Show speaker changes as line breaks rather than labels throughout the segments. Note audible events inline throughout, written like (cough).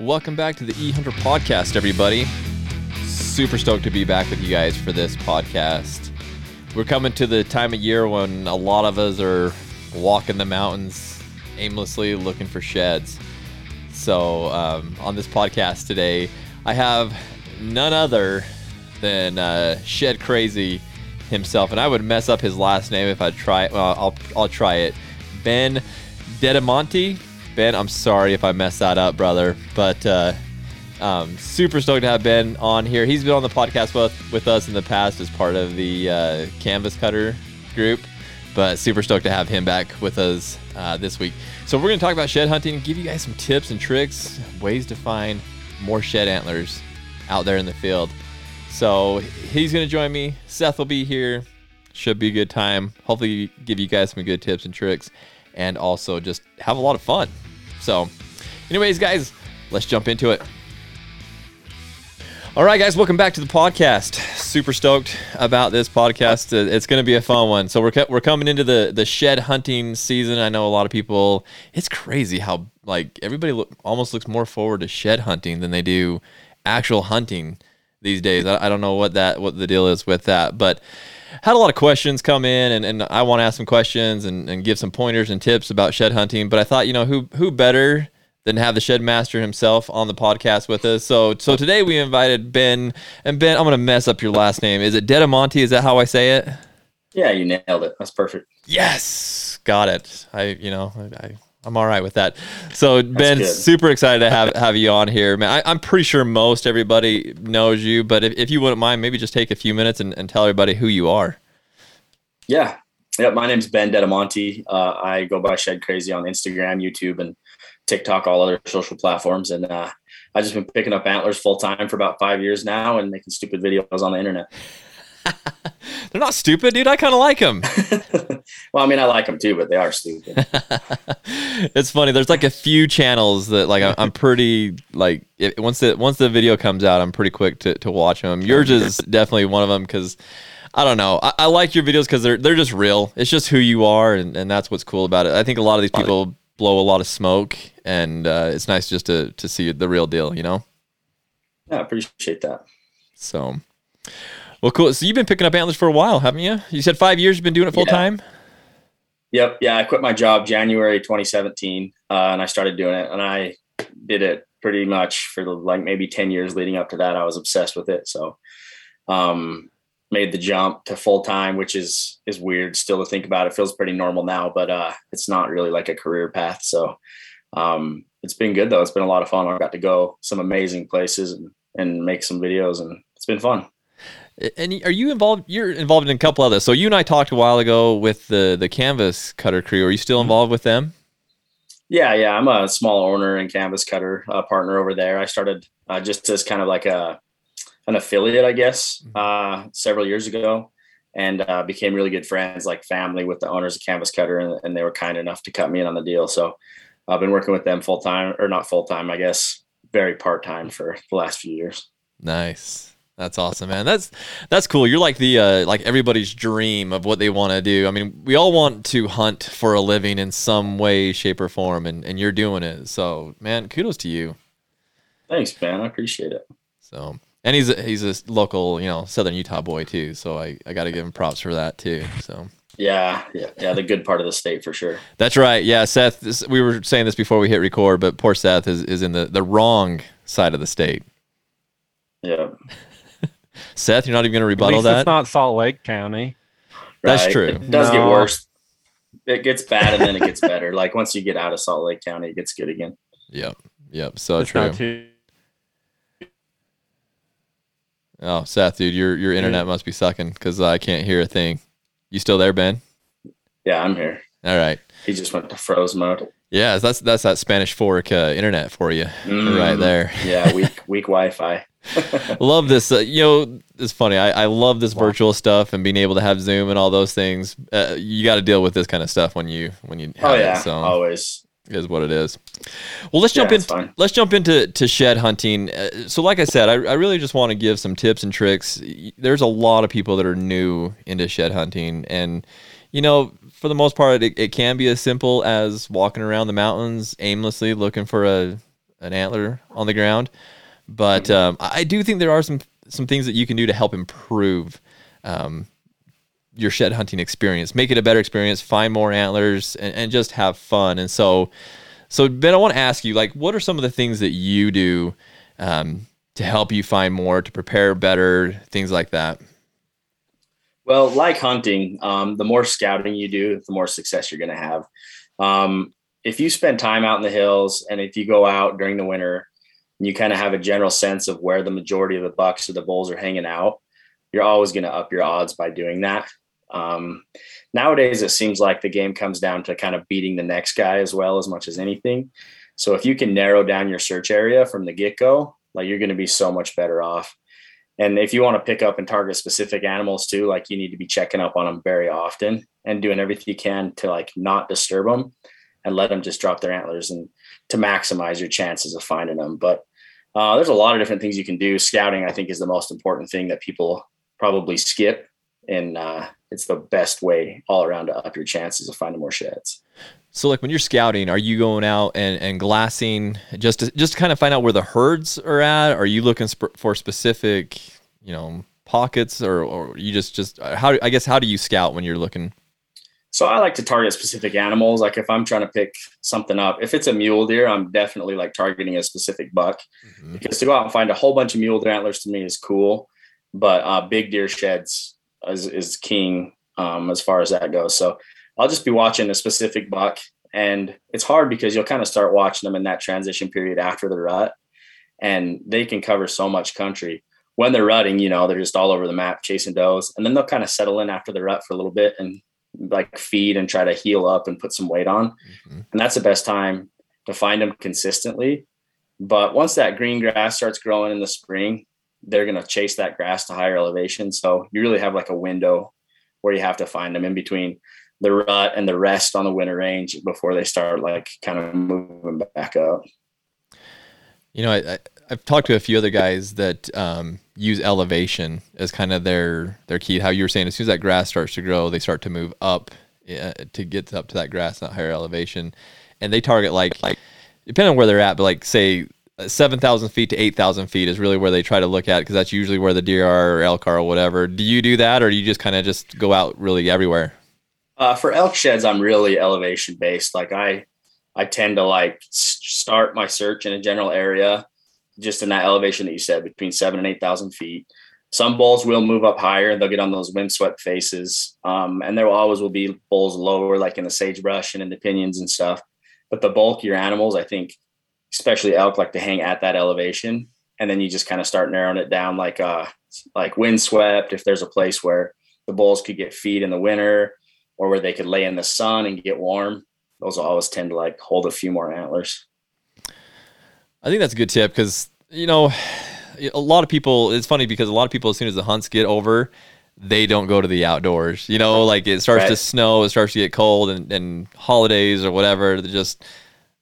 Welcome back to the E Hunter podcast, everybody. Super stoked to be back with you guys for this podcast. We're coming to the time of year when a lot of us are walking the mountains aimlessly looking for sheds. So, um, on this podcast today, I have none other than uh, Shed Crazy himself, and I would mess up his last name if I try. Well, I'll, I'll try it. Ben Dedimonte. Ben, I'm sorry if I messed that up, brother, but uh, um, super stoked to have Ben on here. He's been on the podcast with, with us in the past as part of the uh, Canvas Cutter group, but super stoked to have him back with us uh, this week. So we're going to talk about shed hunting and give you guys some tips and tricks, ways to find more shed antlers out there in the field. So he's going to join me. Seth will be here. Should be a good time. Hopefully, give you guys some good tips and tricks and also just have a lot of fun. So, anyways, guys, let's jump into it. All right, guys, welcome back to the podcast. Super stoked about this podcast. Uh, It's going to be a fun one. So we're we're coming into the the shed hunting season. I know a lot of people. It's crazy how like everybody look, almost looks more forward to shed hunting than they do actual hunting these days. I, I don't know what that what the deal is with that, but had a lot of questions come in and, and I want to ask some questions and, and give some pointers and tips about shed hunting. But I thought, you know, who who better than have the shed master himself on the podcast with us. So so today we invited Ben and Ben, I'm gonna mess up your last name. Is it Dedamonte? Is that how I say it?
Yeah, you nailed it. That's perfect.
Yes. Got it. I you know, I I'm all right with that. So Ben, super excited to have have you on here, man. I, I'm pretty sure most everybody knows you, but if, if you wouldn't mind, maybe just take a few minutes and, and tell everybody who you are.
Yeah. Yeah. My name's Ben Dedimonte. Uh, I go by Shed Crazy on Instagram, YouTube, and TikTok, all other social platforms. And uh, I've just been picking up antlers full time for about five years now and making stupid videos on the internet.
They're not stupid, dude. I kind of like them. (laughs)
well, I mean, I like them too, but they are stupid. (laughs)
it's funny. There's like a few channels that like I'm pretty like it, once the once the video comes out, I'm pretty quick to, to watch them. Yours is definitely one of them because I don't know. I, I like your videos because they're they're just real. It's just who you are, and, and that's what's cool about it. I think a lot of these people blow a lot of smoke, and uh, it's nice just to to see the real deal. You know.
Yeah, I appreciate that.
So, well, cool. So you've been picking up antlers for a while, haven't you? You said five years. You've been doing it full
Yeah.
time.
Yep. Yeah. I quit my job January 2017 uh, and I started doing it. And I did it pretty much for the, like maybe 10 years leading up to that. I was obsessed with it. So, um, made the jump to full time, which is, is weird still to think about. It feels pretty normal now, but, uh, it's not really like a career path. So, um, it's been good though. It's been a lot of fun. I got to go some amazing places and, and make some videos and it's been fun.
And are you involved? You're involved in a couple others. So you and I talked a while ago with the the Canvas Cutter crew. Are you still involved with them?
Yeah, yeah. I'm a small owner and canvas cutter uh, partner over there. I started uh, just as kind of like a an affiliate, I guess, uh, several years ago, and uh, became really good friends, like family, with the owners of Canvas Cutter, and, and they were kind enough to cut me in on the deal. So I've been working with them full time, or not full time, I guess, very part time for the last few years.
Nice. That's awesome, man. That's that's cool. You're like the uh, like everybody's dream of what they want to do. I mean, we all want to hunt for a living in some way, shape, or form, and and you're doing it. So, man, kudos to you.
Thanks, man. I appreciate it.
So, and he's a, he's a local, you know, Southern Utah boy too. So I I got to give him props for that too. So.
Yeah, yeah, yeah. The good part of the state for sure.
That's right. Yeah, Seth. This, we were saying this before we hit record, but poor Seth is, is in the, the wrong side of the state.
Yeah,
Seth, you're not even going to
At
rebuttal
least
that.
it's not Salt Lake County.
That's
right.
true.
It does get worse. It gets bad and then it gets better. Like once you get out of Salt Lake County, it gets good again.
Yep. Yep. So
it's
true.
not too.
Oh, Seth, dude, your your internet must be sucking because I can't hear a thing. You still there, Ben?
Yeah, I'm here.
All right.
He just went to froze mode.
Yeah, that's that's that Spanish Fork uh, internet for you, right
Mm.
there.
Yeah, weak weak Wi-Fi. (laughs)
love this. Uh, you know, it's funny. I, I love this virtual stuff and being able to have Zoom and all those things. Uh, you got to deal with this kind of stuff when you when you
Oh yeah,
it. So
always.
is what it is. Well, let's jump
Yeah,
in.
it's.
Let's jump into to shed hunting. Uh, so, like I said, I, I really just want to give some tips and tricks. There's a lot of people that are new into shed hunting, and you know, for the most part, it, it can be as simple as walking around the mountains aimlessly looking for a an antler on the ground. But um, I do think there are some some things that you can do to help improve um, your shed hunting experience, make it a better experience, find more antlers, and, and just have fun. And so, so Ben, I want to ask you, like, what are some of the things that you do um, to help you find more, to prepare better, things like that?
Well, like hunting, um, the more scouting you do, the more success you're going to have. Um, if you spend time out in the hills and if you go out during the winter and you kind of have a general sense of where the majority of the bucks or the bulls are hanging out, you're always going to up your odds by doing that. Um, nowadays, it seems like the game comes down to kind of beating the next guy as well as much as anything. So if you can narrow down your search area from the get go, like you're going to be so much better off. And if you want to pick up and target specific animals too, like you need to be checking up on them very often and doing everything you can to like not disturb them and let them just drop their antlers and to maximize your chances of finding them. But uh, there's a lot of different things you can do. Scouting, I think, is the most important thing that people probably skip, and uh, it's the best way all around to up your chances of finding more sheds.
So, like when you're scouting, are you going out and, and glassing just to, just to kind of find out where the herds are at? Are you looking sp- for specific, you know, pockets, or, or you just just uh, how I guess how do you scout when you're looking?
So I like to target specific animals. Like if I'm trying to pick something up, if it's a mule deer, I'm definitely like targeting a specific buck mm-hmm. because to go out and find a whole bunch of mule deer antlers to me is cool, but uh, big deer sheds is, is king um, as far as that goes. So I'll just be watching a specific buck. And it's hard because you'll kind of start watching them in that transition period after the rut. And they can cover so much country. When they're rutting, you know, they're just all over the map chasing does. And then they'll kind of settle in after the rut for a little bit and like feed and try to heal up and put some weight on. Mm-hmm. And that's the best time to find them consistently. But once that green grass starts growing in the spring, they're going to chase that grass to higher elevation. So you really have like a window where you have to find them in between the rut and the rest on the winter range before they start like kind of moving back up.
You know, I, have talked to a few other guys that um, use elevation as kind of their their key. How you were saying, as soon as that grass starts to grow, they start to move up uh, to get up to that grass, that higher elevation, and they target like like depending on where they're at, but like say seven thousand feet to eight thousand feet is really where they try to look at because that's usually where the deer are or elk are or whatever. Do you do that, or do you just kind of just go out really everywhere?
Uh, for elk sheds, I'm really elevation based. Like I, I tend to like start my search in a general area, just in that elevation that you said, between seven and eight thousand feet. Some bulls will move up higher; they'll get on those windswept faces, um, and there will always will be bulls lower, like in the sagebrush and in the pinions and stuff. But the bulkier animals, I think, especially elk, like to hang at that elevation, and then you just kind of start narrowing it down, like uh, like windswept. If there's a place where the bulls could get feed in the winter or where they could lay in the sun and get warm. Those will always tend to like hold a few more antlers.
I think that's a good tip because you know (sighs) a lot of people. It's funny because a lot of people, as soon as the hunts get over, they don't go to the outdoors. You know, like it starts right. to snow, it starts to get cold, and, and holidays or whatever. They just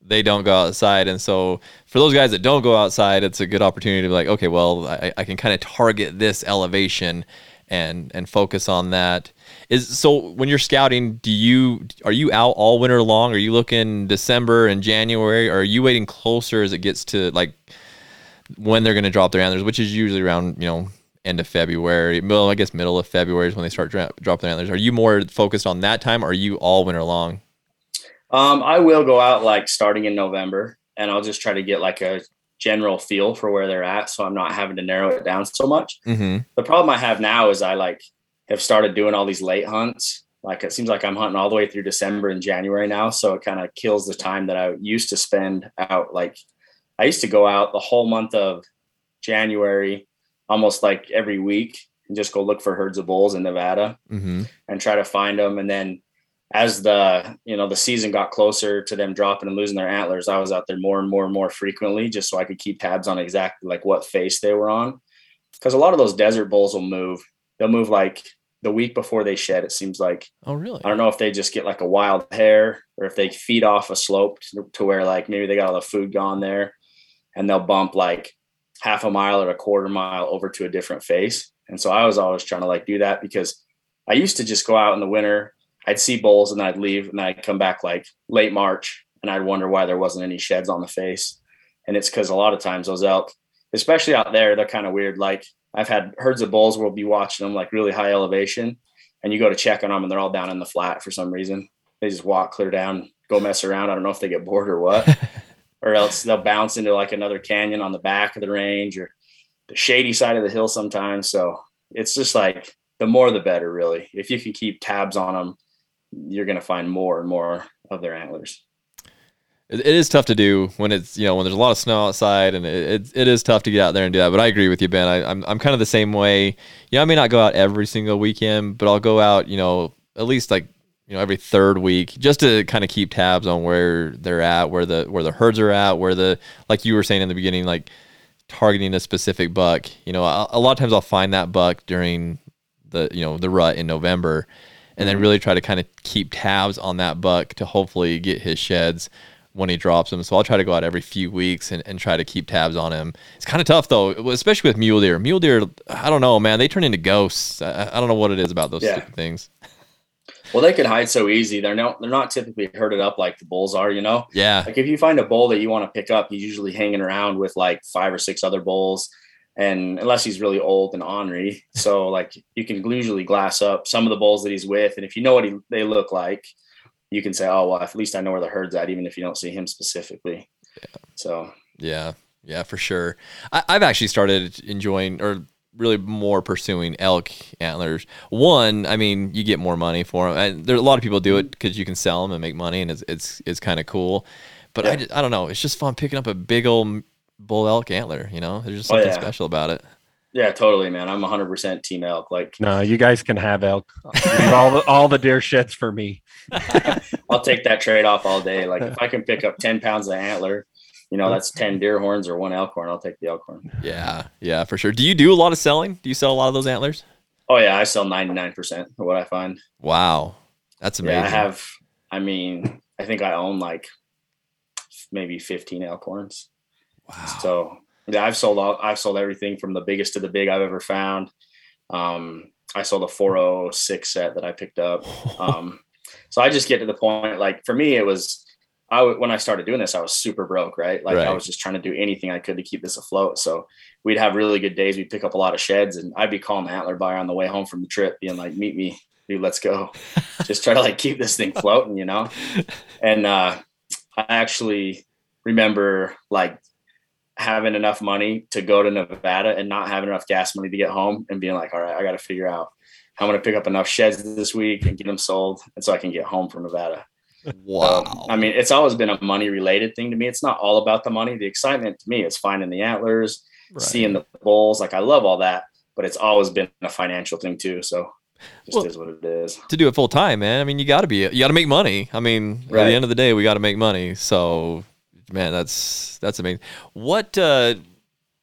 they don't go outside. And so for those guys that don't go outside, it's a good opportunity to be like, okay, well, I, I can kind of target this elevation and and focus on that. Is so when you're scouting, do you are you out all winter long? Are you looking December and January, or are you waiting closer as it gets to like when they're going to drop their antlers, which is usually around you know end of February, middle I guess middle of February is when they start dra- dropping their antlers. Are you more focused on that time, or are you all winter long?
Um, I will go out like starting in November, and I'll just try to get like a general feel for where they're at, so I'm not having to narrow it down so much. Mm-hmm. The problem I have now is I like have started doing all these late hunts. Like it seems like I'm hunting all the way through December and January now. So it kind of kills the time that I used to spend out. Like I used to go out the whole month of January, almost like every week, and just go look for herds of bulls in Nevada mm-hmm. and try to find them. And then as the you know the season got closer to them dropping and losing their antlers, I was out there more and more and more frequently just so I could keep tabs on exactly like what face they were on. Because a lot of those desert bulls will move. They'll move like the week before they shed. It seems like.
Oh, really?
I don't know if they just get like a wild hair or if they feed off a slope to, to where like maybe they got all the food gone there, and they'll bump like half a mile or a quarter mile over to a different face. And so I was always trying to like do that because I used to just go out in the winter. I'd see bulls and I'd leave and I'd come back like late March and I'd wonder why there wasn't any sheds on the face. and it's because a lot of times those elk, especially out there, they're kind of weird. Like I've had herds of bulls where we'll be watching them like really high elevation, and you go to check on them and they're all down in the flat for some reason. They just walk clear down, go mess around. I don't know if they get bored or what, (laughs) or else they'll bounce into like another canyon on the back of the range or the shady side of the hill sometimes. So it's just like the more the better, really. If you can keep tabs on them, you're going to find more and more of their antlers.
It, it is tough to do when it's you know when there's a lot of snow outside, and it, it, it is tough to get out there and do that. But I agree with you, Ben. I, I'm I'm kind of the same way. Yeah, I may not go out every single weekend, but I'll go out. You know, at least like you know every third week just to kind of keep tabs on where they're at where the where the herds are at where the like you were saying in the beginning like targeting a specific buck you know a, a lot of times i'll find that buck during the you know the rut in november and then
Mhm.
really try to kind of keep tabs on that buck to hopefully get his sheds when he drops them so i'll try to go out every few weeks and, and try to keep tabs on him it's kind of tough though especially with mule deer mule deer i don't know man they turn into ghosts i, I don't know what it is about those
Yeah.
things
Well, they can hide so easy. They're not they're not typically herded up like the bulls are, you know.
yeah
Like if you find a bull that you want to pick up, he's usually hanging around with like five or six other bulls. And unless he's really old and ornery, (laughs) so like you can usually glass up some of the bulls that he's with, and if you know what he, they look like, you can say, "Oh well, at least I know where the herd's at," even if you don't see him specifically. Yeah. So
Yeah, yeah, for sure. I, I've actually started enjoying or really more pursuing elk antlers. One, I mean, you get more money for them. And there a lot of people do it because you can sell them and make money, and it's it's it's kind of cool. But I,
Yeah.
just, I don't know. It's just fun picking up a big old bull elk antler. You know, there's just
Oh,
something
yeah.
special about it.
Yeah, totally, man. I'm 100% team elk. Like
No, you guys can have elk. All the all the deer sheds for me. (laughs)
I'll take that trade off all day. Like if I can pick up 10 pounds of antler, you know, that's 10 deer horns or one elk horn. I'll take the elk horn.
Yeah, yeah, for sure. Do you do a lot of selling? Do you sell a lot of those antlers?
Oh yeah, I sell 99% of what I find.
Wow, that's amazing.
Yeah, I have. I mean, I think I own like maybe 15 elk horns.
wow.
So yeah, I've sold all. I've sold everything from the biggest to the big I've ever found. Um, I sold a 406 set that I picked up. (laughs) Um, so I just get to the point. Like for me, it was. I w- when I started doing this, I was super broke, right? Like
Right.
I was just trying to do anything I could to keep this afloat. So we'd have really good days. We'd pick up a lot of sheds, and I'd be calling the antler buyer on the way home from the trip, being like, "Meet me, dude. Let's go." (laughs) just try to like keep this thing floating, you know. And uh, I actually remember like having enough money to go to Nevada and not having enough gas money to get home, and being like, "All right, I got to figure out how I'm going to pick up enough sheds this week and get them sold, and so I can get home from Nevada."
wow.
Um, I mean, it's always been a money related thing to me. It's not all about the money. The excitement to me is finding the antlers,
Right.
seeing the bulls. Like I love all that, but it's always been a financial thing too. So just
Well,
is what it is.
to do it full time, man. I mean, you got to be, you got to make money. I mean, at the end of the day, we got to make money. So, man, that's that's amazing. What uh,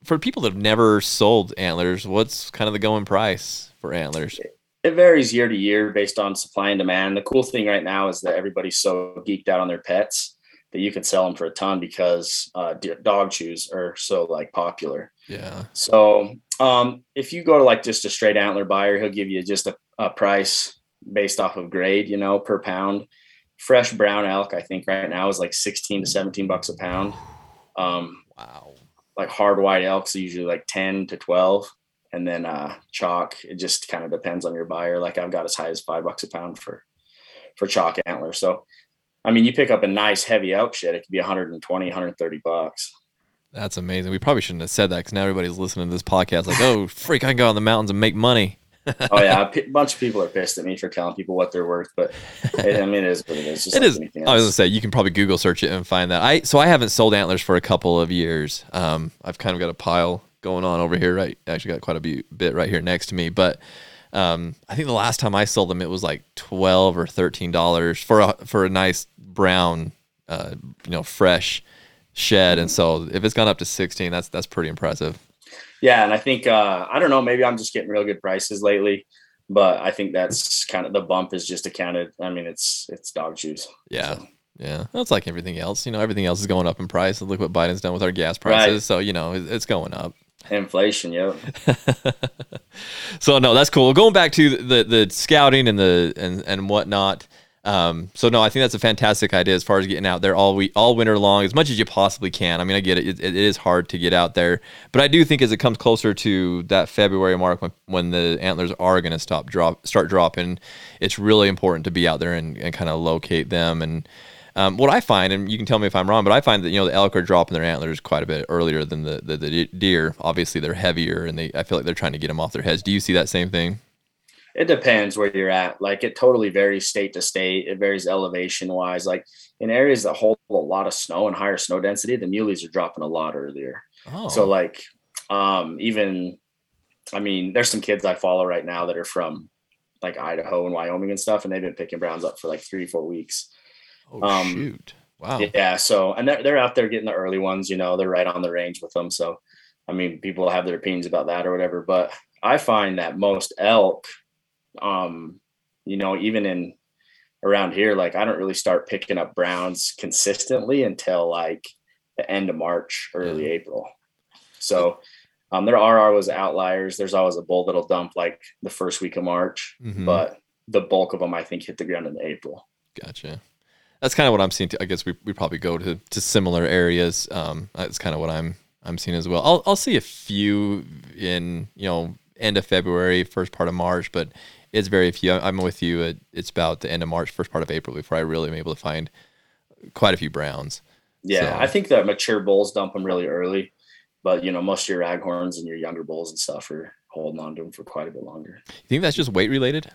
for people that have never sold antlers? What's kind of the going price for antlers?
It varies year to year based on supply and demand. The cool thing right now is that everybody's so geeked out on their pets that you can sell them for a ton because uh, dog chews are so like popular.
Yeah,
So um, if you go to like just a straight antler buyer, he'll give you just a, a price based off of grade, you know, per pound. Fresh brown elk, I think right now is like 16 to 17 bucks a pound. Um,
wow.
like hard white elks are usually like 10 to 12. And then uh, chalk, it just kind of depends on your buyer. Like I've got as high as five bucks a pound for for chalk antler. So I mean, you pick up a nice heavy elk shed, it could be 120, 130 bucks.
That's amazing. We probably shouldn't have said that because now everybody's listening to this podcast like, oh, (laughs) freak, I can go in the mountains and make money.
Oh yeah, a p- bunch of people are pissed at me for telling people what they're worth, but it, I mean, it is what it is. Just
It
like
is. I was gonna say you can probably Google search it and find that. I so I haven't sold antlers for a couple of years. Um, I've kind of got a pile going on over here. Right, actually got quite a be- bit right here next to me. But um, I think the last time I sold them, it was like twelve or thirteen dollars for a for a nice brown, uh, you know, fresh shed. And so if it's gone up to sixteen, that's that's pretty impressive.
Yeah, and I think uh, I don't know. Maybe I'm just getting real good prices lately, but I think that's kind of the bump is just accounted. I mean, it's it's dog chews.
Yeah.
So,
Yeah, that's like everything else. You know, everything else is going up in price. Look what Biden's done with our gas prices.
Right.
So you know, it's going up.
inflation. Yep. (laughs)
so no, that's cool. Going back to the the scouting and the and and whatnot. Um, so no, I think that's a fantastic idea as far as getting out there all week, all winter long, as much as you possibly can. I mean, I get it. it, it is hard to get out there, but I do think as it comes closer to that February mark when, when the antlers are going to stop drop, start dropping, it's really important to be out there and, and kind of locate them. And um, what I find, and you can tell me if I'm wrong, but I find that you know the elk are dropping their antlers quite a bit earlier than the the, the deer. Obviously, they're heavier, and they I feel like they're trying to get them off their heads. Do you see that same thing?
It depends where you're at. Like it totally varies state to state. It varies elevation wise. Like in areas that hold a lot of snow and higher snow density, the muleys are dropping a lot earlier. Oh. So like um even I mean, there's some kids I follow right now that are from like Idaho and Wyoming and stuff, and they've been picking browns up for like three, four weeks.
Oh um, shoot. Wow.
Yeah. So and they're they're out there getting the early ones, you know, they're right on the range with them. So I mean, people have their opinions about that or whatever, but I find that most elk um, you know, even in around here, like I don't really start picking up browns consistently until like the end of March, early April. So um, there are always outliers. There's always a bull that'll dump like the first week of March, mm-hmm. but the bulk of them I think hit the ground in April.
Gotcha. That's kind of what I'm seeing. Too. I guess we, we probably go to, to similar areas. Um, that's kind of what I'm I'm seeing as well. I'll I'll see a few in you know end of February, first part of March, but it's very few. I'm with you. It's about the end of March, first part of April before I really am able to find quite a few browns.
Yeah, so. I think that mature bulls dump them really early, but you know most of your raghorns and your younger bulls and stuff are holding on to them for quite a bit longer.
You think that's just weight related?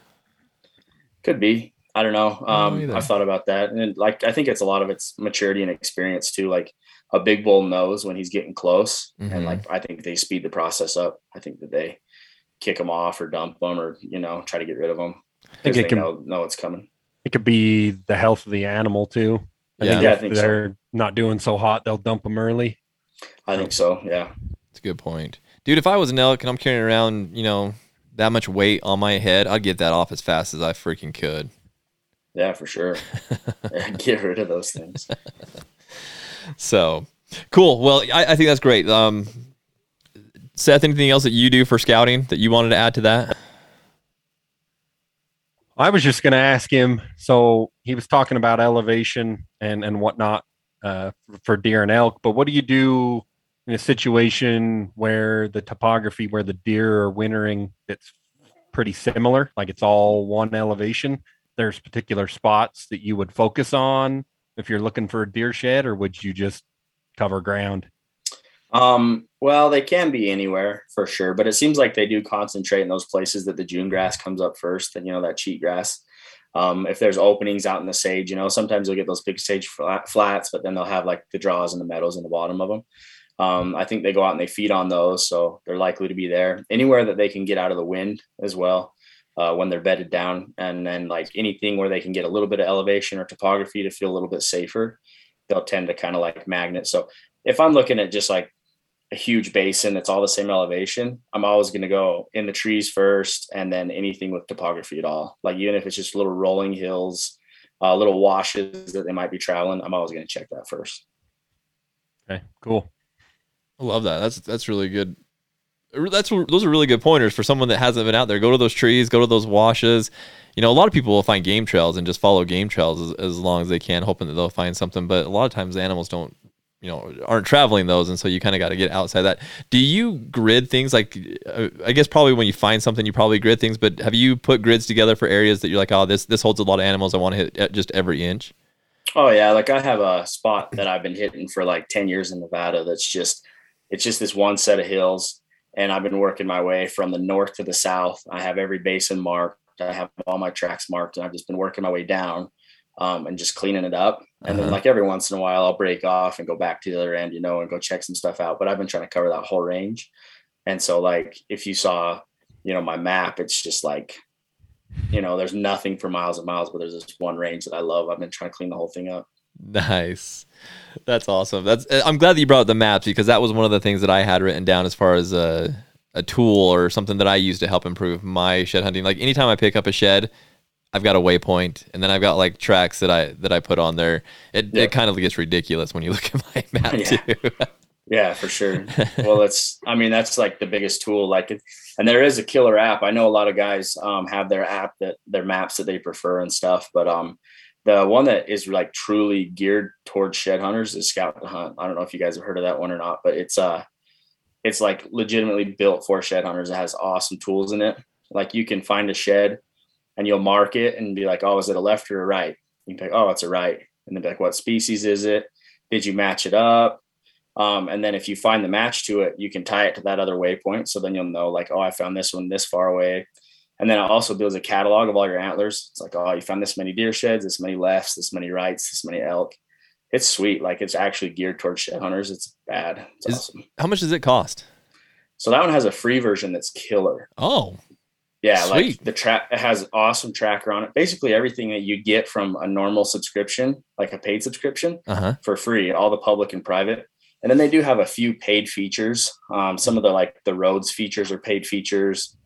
Could be. I don't know. Um, I've thought about that, and like I think it's a lot of it's maturity and experience too. Like a big bull knows when he's getting close, mm-hmm. and like I think they speed the process up. I think that they kick them off or dump them or you know try to get rid of them. I think it can know, know it's coming.
It could be the health of the animal too. I yeah, think yeah, if I think they're so. not doing so hot, they'll dump them early.
I think so. Yeah,
it's a good point, dude. If I was an elk and I'm carrying around, you know, that much weight on my head, I'd get that off as fast as I freaking could.
Yeah, for sure. (laughs) (laughs) get rid of those things.
so cool. Well, I, I think that's great. Um, Seth, anything else that you do for scouting that you wanted to add to that?
I was just going to ask him. So he was talking about elevation and and whatnot uh, for deer and elk, but what do you do in a situation where the topography where the deer are wintering it's pretty similar, like it's all one elevation? There's particular spots that you would focus on if you're looking for a deer shed, or would you just cover ground?
Um, well, they can be anywhere for sure, but it seems like they do concentrate in those places that the June grass comes up first, and you know that cheat grass. Um, if there's openings out in the sage, you know, sometimes you'll get those big sage flat, flats, but then they'll have like the draws and the meadows in the bottom of them. Um, I think they go out and they feed on those, so they're likely to be there. Anywhere that they can get out of the wind as well uh, when they're bedded down, and then like anything where they can get a little bit of elevation or topography to feel a little bit safer, they'll tend to kind of like magnet. So if I'm looking at just like a huge basin that's all the same elevation, I'm always going to go in the trees first and then anything with topography at all. Like even if it's just little rolling hills, uh, little washes that they might be traveling, I'm always going to check that first.
Okay, cool.
I love that. That's that's really good. That's those are really good pointers for someone that hasn't been out there. Go to those trees, go to those washes. You know, a lot of people will find game trails and just follow game trails as, as long as they can, hoping that they'll find something. But a lot of times, the animals don't you know aren't traveling those and so you kind of got to get outside that. Do you grid things like uh, i guess probably when you find something you probably grid things but have you put grids together for areas that you're like oh this this holds a lot of animals i want to hit just every inch
oh yeah like i have a spot that i've been hitting for like 10 years in nevada that's just it's just this one set of hills and i've been working my way from the north to the south. I have every basin marked i have all my tracks marked and i've just been working my way down um, and just cleaning it up. And uh-huh. then like every once in a while, I'll break off and go back to the other end, you know, and go check some stuff out. But I've been trying to cover that whole range. And so like if you saw, you know, my map, it's just like, you know, there's nothing for miles and miles, but there's this one range that I love. I've been trying to clean the whole thing up.
Nice. That's awesome. That's I'm glad that you brought the maps because that was one of the things that I had written down as far as a a tool or something that I use to help improve my shed hunting. Like anytime I pick up a shed, I've got a waypoint, and then I've got like tracks that I that I put on there. It it kind of gets ridiculous when you (laughs) look at my map
yeah.
too.
yeah, for sure. (laughs) Well, that's I mean that's like the biggest tool. Like, and there is a killer app. I know a lot of guys um, have their app that their maps that they prefer and stuff, but um, the one that is like truly geared towards shed hunters is Scout to Hunt. I don't know if you guys have heard of that one or not, but it's uh it's like legitimately built for shed hunters. It has awesome tools in it. Like you can find a shed and you'll mark it and be like, oh, is it a left or a right? You like, oh, it's a right. And then be like, what species is it? Did you match it up? Um, and then if you find the match to it, you can tie it to that other waypoint. So then you'll know, like, oh, I found this one this far away. And then it also builds a catalog of all your antlers. It's like, oh, you found this many deer sheds, this many lefts, this many rights, this many elk. It's sweet. Like it's actually geared towards shed hunters. It's bad. It's
Is-
awesome.
How much does it cost?
So that one has a free version that's killer.
Oh,
Yeah, like the track it has awesome tracker on it. Basically everything that you get from a normal subscription, like a paid subscription,
uh huh.
for free, all the public and private. And then they do have a few paid features. Um, some of the like the roads features are paid features.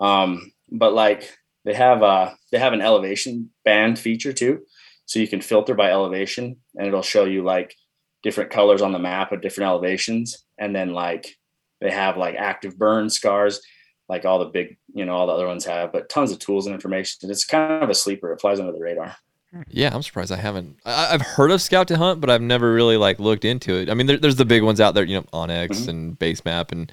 Um, but like they have uh they have an elevation band feature too. So you can filter by elevation and it'll show you like different colors on the map of different elevations. And then like they have like active burn scars, like all the big, you know, all the other ones have, but tons of tools and information. It's kind of a sleeper. It flies under the radar.
Yeah, I'm surprised I haven't. I, I've heard of Scout to Hunt, but I've never really like looked into it. I mean, there, there's the big ones out there, you know, onX
Mhm.
and Base Map, and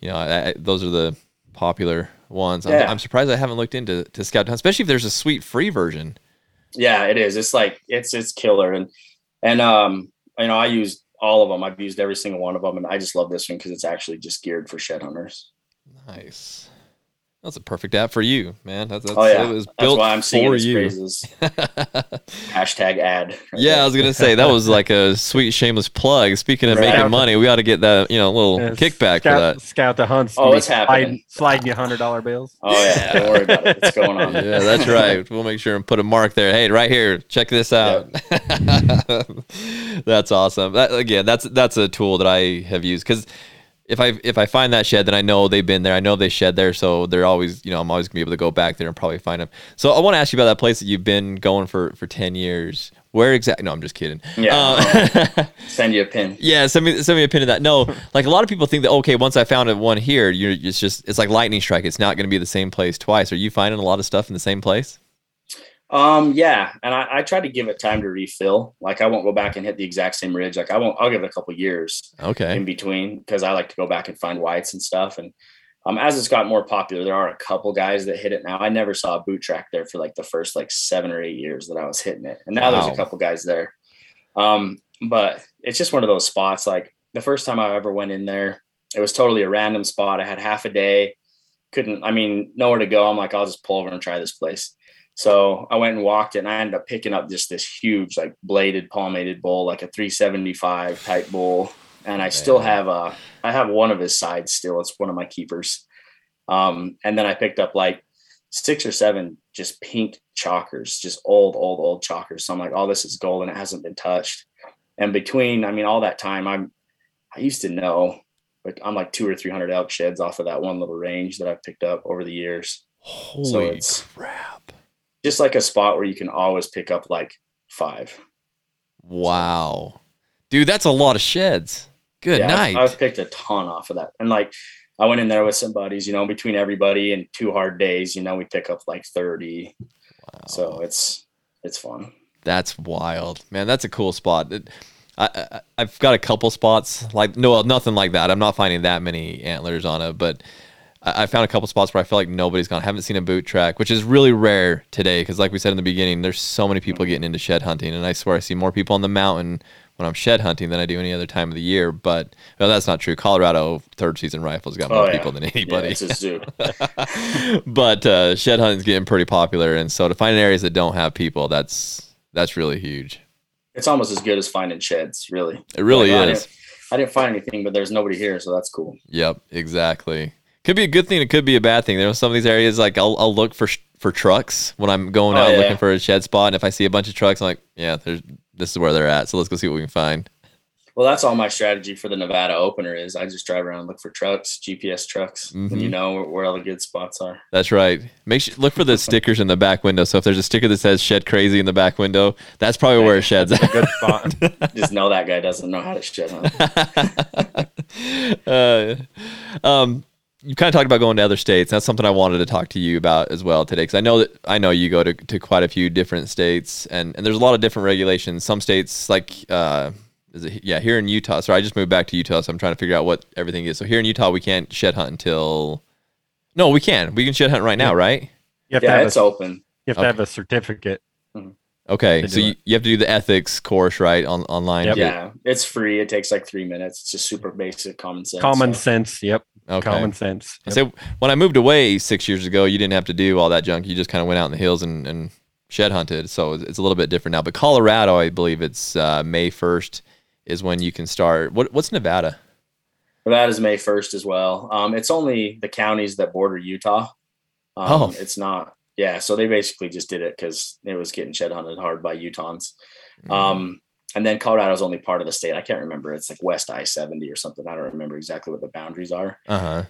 you know, I, I, those are the popular ones. I'm,
Yeah.
I'm surprised I haven't looked into to Scout to Hunt, especially if there's a sweet free version.
Yeah, it is. It's like it's it's killer, and and um, you know, I used all of them. I've used every single one of them, and I just love this one because it's actually just geared for shed hunters.
Nice. That's a perfect app for you, man. That's, that's
Oh yeah,
it was
that's
built
why I'm singing
for you.
praises. (laughs) Hashtag ad. right
yeah, I was gonna say that was like a sweet shameless plug. Speaking of
Right.
making money, we ought to get that you know little
Yeah,
kickback
scout,
for that.
Scout the hunts.
Oh,
be
it's happening.
Sliding, sliding you hundred dollar bills.
Oh yeah, don't worry about it. It's going on.
yeah, that's right. (laughs) We'll make sure and put a mark there. Hey, right here, check this out. (laughs) that's awesome. That, again, that's that's a tool that I have used because if I if I find that shed, then I know they've been there. I know they shed there, so they're always you know I'm always gonna be able to go back there and probably find them. So I want to ask you about that place that you've been going for for ten years. Where exactly? No, I'm just kidding.
Yeah.
Uh, (laughs)
Send you a pin.
Yeah, send me send me a pin of that. No, (laughs) like a lot of people think that okay, once I found one here, you're it's just it's like lightning strike. It's not going to be the same place twice. Are you finding a lot of stuff in the same place?
Um, yeah, and I, I try to give it time to refill. Like I won't go back and hit the exact same ridge. Like I won't. I'll give it a couple years
Okay.
in between because I like to go back and find whites and stuff. And um, as it's got more popular, there are a couple guys that hit it now. I never saw a boot track there for like the first like seven or eight years that I was hitting it, and now there's a couple guys there. Um, but it's just one of those spots. Like the first time I ever went in there, it was totally a random spot. I had half a day, couldn't. I mean, nowhere to go. I'm like, I'll just pull over and try this place. So I went and walked it, and I ended up picking up just this huge, like bladed palmated bull, like a 375 type bull. And I still have a, I have one of his sides still. It's one of my keepers. Um, and then I picked up like six or seven just pink chalkers, just old, old, old chalkers. So I'm like, oh, this is gold and it hasn't been touched. And between, I mean, all that time, I'm, I used to know, but I'm like two or 300 elk sheds off of that one little range that I've picked up over the years.
Holy
it's-
crap!
Just like a spot where you can always pick up like five.
Wow, dude, that's a lot of sheds. Good
yeah,
night.
I've, picked a ton off of that. And like, I went in there with some buddies, you know, between everybody and two hard days, you know, we pick up like 30.
Wow.
So it's, it's fun.
That's wild, man. That's a cool spot. It, I, I I've got a couple spots like no nothing like that. I'm not finding that many antlers on it, but I, I found a couple spots where I feel like nobody's gone. I haven't seen a boot track, which is really rare today because, like we said in the beginning, there's so many people getting into shed hunting, and I swear I see more people on the mountain when I'm shed hunting than I do any other time of the year. But well, that's not true. Colorado third season rifles got more
Oh, yeah.
people than
Yeah,
anybody.
it's a zoo. (laughs)
but uh, shed hunting's getting pretty popular, and so to find areas that don't have people, that's that's really huge.
it's almost as good as finding sheds, really.
It really
Like, I
is.
didn't, I didn't find anything, but there's nobody here, so that's cool.
Yep, exactly. Could be a good thing. It could be a bad thing. There are some of these areas like I'll, I'll look for sh- for trucks when I'm going
Oh,
out
yeah.
looking for a shed spot, and if I see a bunch of trucks, I'm like, yeah, there's this is where they're at. So let's go see what we can find.
Well, that's all my strategy for the Nevada opener is I just drive around and look for trucks, GPS trucks, and
Mhm.
you know where, where all the good spots are.
That's right. Make sure look for the (laughs) stickers in the back window. So if there's a sticker that says "Shed Crazy" in the back window, that's probably where it sheds.
That's a good spot. (laughs)
Just know that guy doesn't know how to shed hunt. (laughs)
uh, um, you kind of talked about going to other states. That's something I wanted to talk to you about as well today, because I know that I know you go to, to quite a few different states, and, and there's a lot of different regulations. Some states, like uh, is it yeah, here in Utah. So I just moved back to Utah, so I'm trying to figure out what everything is. So here in Utah, we can't shed hunt until no, we can. We can shed hunt right now, right?
You have to
Yeah,
have
it's
a,
open.
you have to have a certificate.
Okay, so you, you have to do the ethics course right on online.
Yep.
Yeah, it's free. It takes like three minutes. It's just super basic common sense.
Common
so-
sense. Yep.
Okay.
Common sense.
I
Yep.
said when I moved away six years ago, you didn't have to do all that junk. You just kind of went out in the hills and, and shed hunted. So it's it's a little bit different now. But Colorado, I believe it's uh, May first is when you can start. What what's Nevada?
Nevada's May first as well. Um, it's only the counties that border Utah. Um,
Oh.
it's not. Yeah, so they basically just did it because it was getting shed hunted hard by Utahns.
Mm.
Um, and then Colorado's only part of the state. I can't remember. It's like West I seventy or something. I don't remember exactly what the boundaries are.
Uh huh.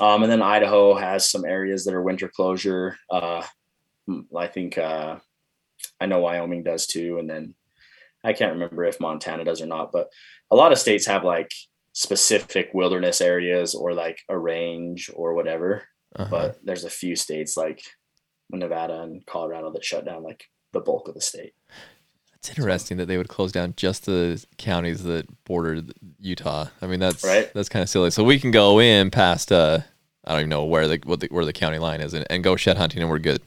Um, and then Idaho has some areas that are winter closure. Uh, I think uh, I know Wyoming does too, and then I can't remember if Montana does or not. But a lot of states have like specific wilderness areas or like a range or whatever.
Uh-huh.
But there's a few states like Nevada and Colorado that shut down like the bulk of the state.
It's interesting that they would close down just the counties that border Utah. I mean, that's
Right.
that's kind of silly. So we can go in past uh, I don't even know where the what the, where the county line is, and, and go shed hunting, and we're good.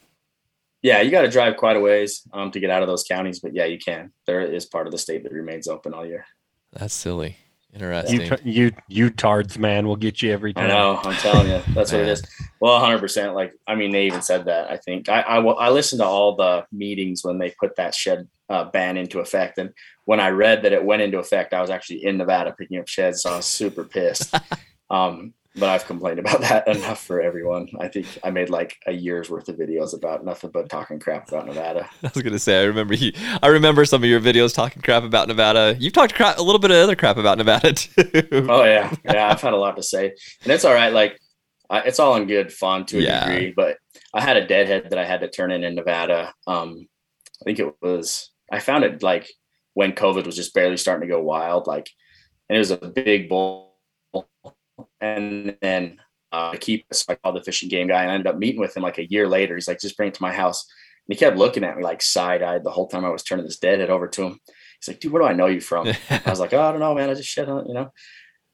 Yeah, you got to drive quite a ways um, to get out of those counties, but yeah, you can. There is part of the state that remains open all year.
That's silly. Interesting.
You, you, you tards, man, will get you every time.
I
time.
know. I'm telling you, that's what it is. Well, 100. percent Like, I mean, they even said that. I think I, I I listened to all the meetings when they put that shed uh, ban into effect, and when I read that it went into effect, I was actually in Nevada picking up sheds, so I was super pissed. (laughs) um, but I've complained about (laughs) that enough for everyone. I think I made like a year's worth of videos about nothing but talking crap about Nevada. (laughs)
I was gonna say, I remember you. I remember some of your videos talking crap about Nevada. You've talked crap, a little bit of other crap about Nevada (laughs) too.
Oh yeah, yeah. I've had a lot to say, and it's all right. Like, I, it's all in good fun to a
Yeah.
degree. But I had a deadhead that I had to turn in in Nevada. Um, I think it was. I found it like when COVID was just barely starting to go wild. Like, and it was a big bull. And then uh, I keep so I called the Fish and Game guy and I ended up meeting with him like a year later. He's like, just bring it to my house. And he kept looking at me like side eyed the whole time I was turning this deadhead over to him. He's like, dude, where do I know you from? (laughs) I was like, oh, I don't know, man. I just shit on, it, you know.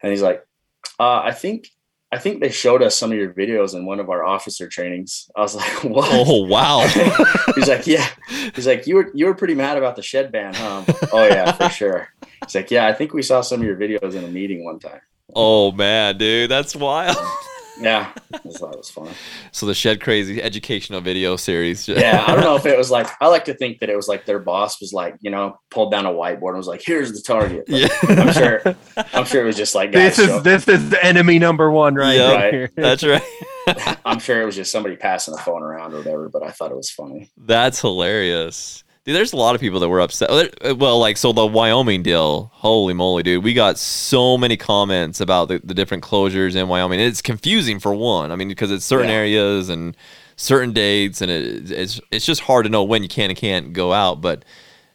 And he's like, uh, I think, I think they showed us some of your videos in one of our officer trainings. I was like, (laughs) what?
oh wow. (laughs)
he's like, yeah. He's like, you were you were pretty mad about the shed ban, huh? oh yeah, for sure. He's like, yeah, I think we saw some of your videos in a meeting one time.
Oh man, dude, that's wild. (laughs)
Yeah, I just thought it was fun.
So the Shed Crazy educational video series.
Yeah, I don't know if it was like I like to think that it was like their boss was like, you know, pulled down a whiteboard and was like, here's the target. But
Yeah.
I'm sure I'm sure it was just like
This is this is the enemy number one right
Yeah.
Right.
here. (laughs)
That's right.
I'm sure it was just somebody passing a phone around or whatever, but I thought it was funny.
That's hilarious. Dude, there's a lot of people that were upset. Oh, Well, like, so the Wyoming deal, holy moly, dude. We got so many comments about the, the different closures in Wyoming. It's confusing for one. I mean, because it's certain
Yeah.
areas and certain dates, and it, it's it's just hard to know when you can and can't go out. But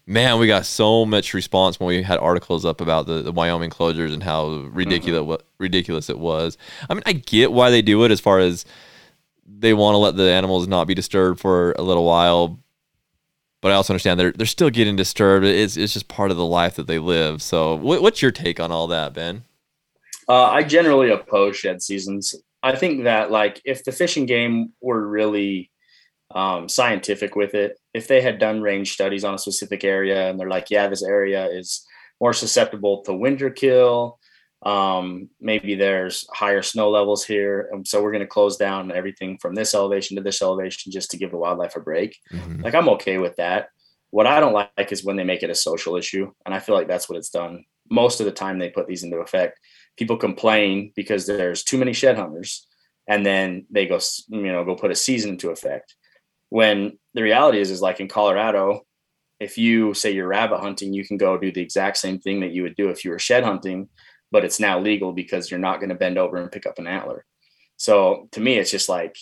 man, we got so much response when we had articles up about the, the Wyoming closures and how ridiculous mm-hmm. what ridiculous it was. I mean, I get why they do it as far as they want to let the animals not be disturbed for a little while. But I also understand they're they're still getting disturbed. It's it's just part of the life that they live. So, what, what's your take on all that, Ben?
Uh, I generally oppose shed seasons. I think that like if the Fish and Game were really um, scientific with it, if they had done range studies on a specific area and they're like, yeah, this area is more susceptible to winter kill. Um, maybe there's higher snow levels here, and so we're going to close down everything from this elevation to this elevation just to give the wildlife a break.
Mhm.
Like I'm okay with that. What I don't like is when they make it a social issue, and I feel like that's what it's done most of the time. They put these into effect. People complain because there's too many shed hunters, and then they go, you know, go put a season into effect. When the reality is, is like in Colorado, if you say you're rabbit hunting, you can go do the exact same thing that you would do if you were shed hunting, but it's now legal because you're not going to bend over and pick up an antler. So to me, it's just like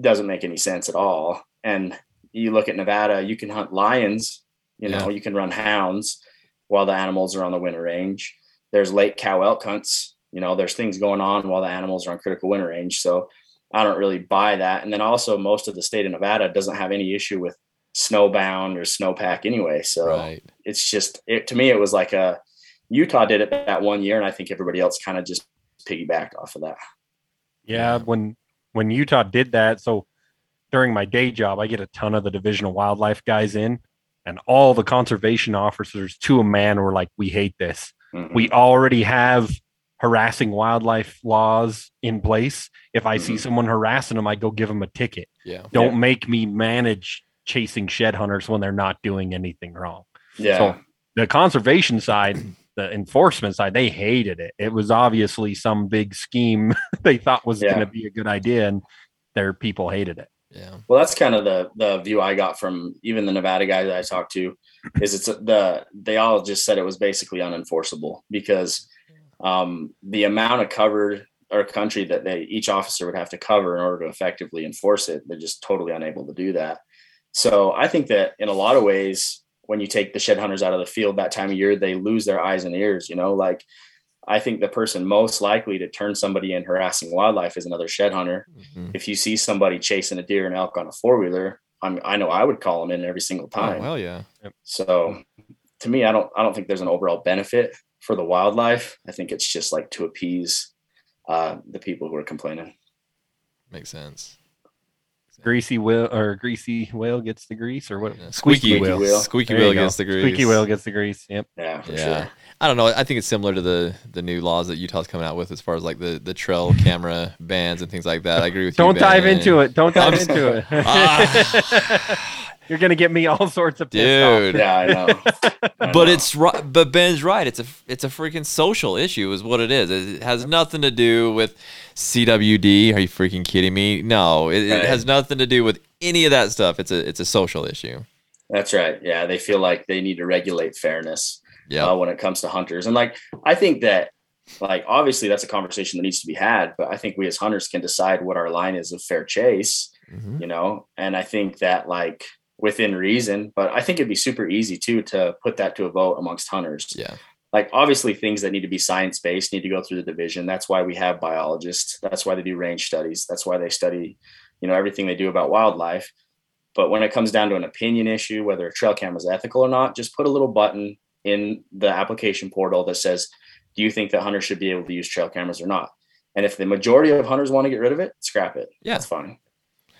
doesn't make any sense at all. And you look at Nevada, you can hunt lions, you know, you can run hounds while the animals are on the winter range. There's late cow elk hunts You know, there's things going on while the animals are on critical winter range. So I don't really buy that. And then also most of the state of Nevada doesn't have any issue with snowbound or snowpack anyway. So right. it's just it to me it was like a Utah did it that one year, and I think everybody else kind of just piggybacked off of that.
Yeah, when when Utah did that, so during my day job, I get a ton of the Division of Wildlife guys in, and all the conservation officers to a man were like, "We hate this. Mm-hmm. We already have harassing wildlife laws in place. If I mm-hmm. see someone harassing them, I go give them a ticket.
Yeah.
Don't
yeah.
make me manage chasing shed hunters when they're not doing anything wrong.
Yeah.
So the conservation side, the enforcement side, they hated it. It was obviously some big scheme (laughs) they thought was yeah. going to be a good idea, and their people hated it.
Yeah.
Well, that's kind of the the view I got from even the Nevada guys that I talked to. Is it's the they all just said it was basically unenforceable because um, the amount of covered or country that they each officer would have to cover in order to effectively enforce it, they're just totally unable to do that. So I think that in a lot of ways, when you take the shed hunters out of the field that time of year, they lose their eyes and ears. You know, like I think the person most likely to turn somebody in harassing wildlife is another shed hunter. Mm-hmm. If you see somebody chasing a deer and elk on a four wheeler, I'm, I know I would call them in every single oh, time.
Oh, well, yeah.
So to me, I don't I don't think there's an overall benefit for the wildlife. I think it's just like to appease uh, the people who are complaining.
Makes sense
greasy whale or greasy whale gets the grease or what?
Yeah, squeaky, whale. whale. Squeaky whale gets the grease.
Squeaky whale gets the grease. Yep.
Yeah.
yeah. Sure. I don't know. I think it's similar to the the new laws that Utah's coming out with as far as like the the trail camera bans and things like that. I agree with
Don't
you.
Don't dive into it. Don't dive into it. Ah. (laughs) (laughs) You're gonna get me all sorts of
dude. Yeah, I know. (laughs)
I but know. it's right. But Ben's right. It's a it's a freaking social issue, is what it is. It has nothing to do with CWD. Are you freaking kidding me? No, it, right. it has nothing to do with any of that stuff. It's a it's a social issue.
That's right. Yeah, they feel like they need to regulate fairness.
Yeah.
Uh, when it comes to hunters, and like I think that like obviously that's a conversation that needs to be had but i think we as hunters can decide what our line is of fair chase mm-hmm. you know and i think that like within reason. But I think it'd be super easy too to put that to a vote amongst hunters.
Yeah.
Like obviously things that need to be science based need to go through the division. That's why we have biologists. That's why they do range studies. That's why they study, you know, everything they do about wildlife. But when it comes down to an opinion issue, whether a trail camera is ethical or not, just put a little button in the application portal that says, do you think that hunters should be able to use trail cameras or not? And if the majority of hunters want to get rid of it, scrap it.
Yeah.
That's fine.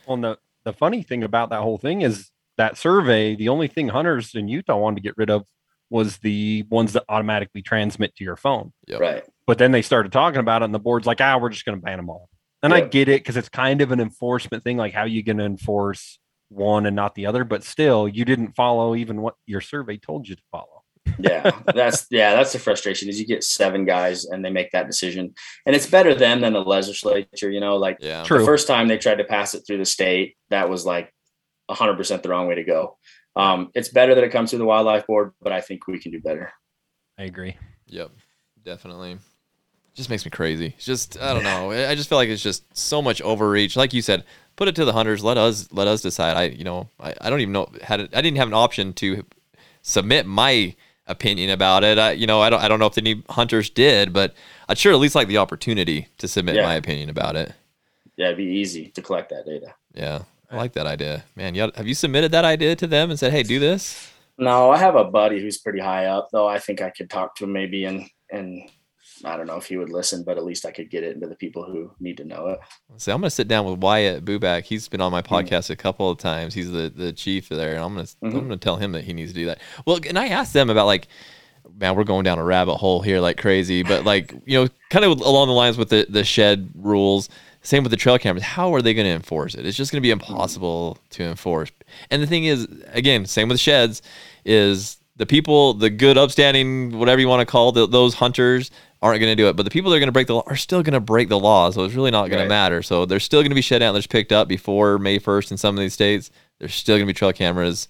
Well, the, the funny thing about that whole thing is that survey, the only thing hunters in Utah wanted to get rid of was the ones that automatically transmit to your phone.
Yep. Right.
But then they started talking about it, and the board's like, ah, we're just going to ban them all. And yep. I get it because it's kind of an enforcement thing. Like, how are you going to enforce one and not the other? But still, you didn't follow even what your survey told you to follow.
yeah, that's yeah, that's the frustration. Is you get seven guys and they make that decision, and it's better them than the legislature. You know, like
yeah.
the first time they tried to pass it through the state, that was like 100% the wrong way to go. Um, it's better that it comes through the wildlife board, but I think we can do better.
I agree.
Yep, definitely. It just makes me crazy. It's just I don't know. I just feel like it's just so much overreach. Like you said, put it to the hunters. Let us let us decide. I you know I, I don't even know had it, I didn't have an option to submit my opinion about it. I you know I don't I don't know if any hunters did, but I'd sure at least like the opportunity to submit yeah. my opinion about it.
Yeah, it'd be easy to collect that data.
Yeah. I like that idea, man. You have you submitted that idea to them and said, "Hey, do this"?
No, I have a buddy who's pretty high up, though. I think I could talk to him maybe, and and I don't know if he would listen, but at least I could get it into the people who need to know it.
See, I'm gonna sit down with Wyatt Buback. He's been on my mm-hmm. podcast mm-hmm. a couple of times. He's the the chief there, and I'm gonna mm-hmm. I'm gonna tell him that he needs to do that. Well, and I asked them about like man, we're going down a rabbit hole here like crazy, but like, you know, kind of along the lines with the, the shed rules, same with the trail cameras. How are they going to enforce it? It's just going to be mm-hmm. impossible to enforce. And the thing is, again, same with sheds, is the people, the good, upstanding, whatever you want to call the, those hunters, aren't going to do it. But the people that are going to break the law are still going to break the law. So it's really not going right. to matter. So there's still going to be shed antlers picked up before May 1st in some of these states. There's still going to be trail cameras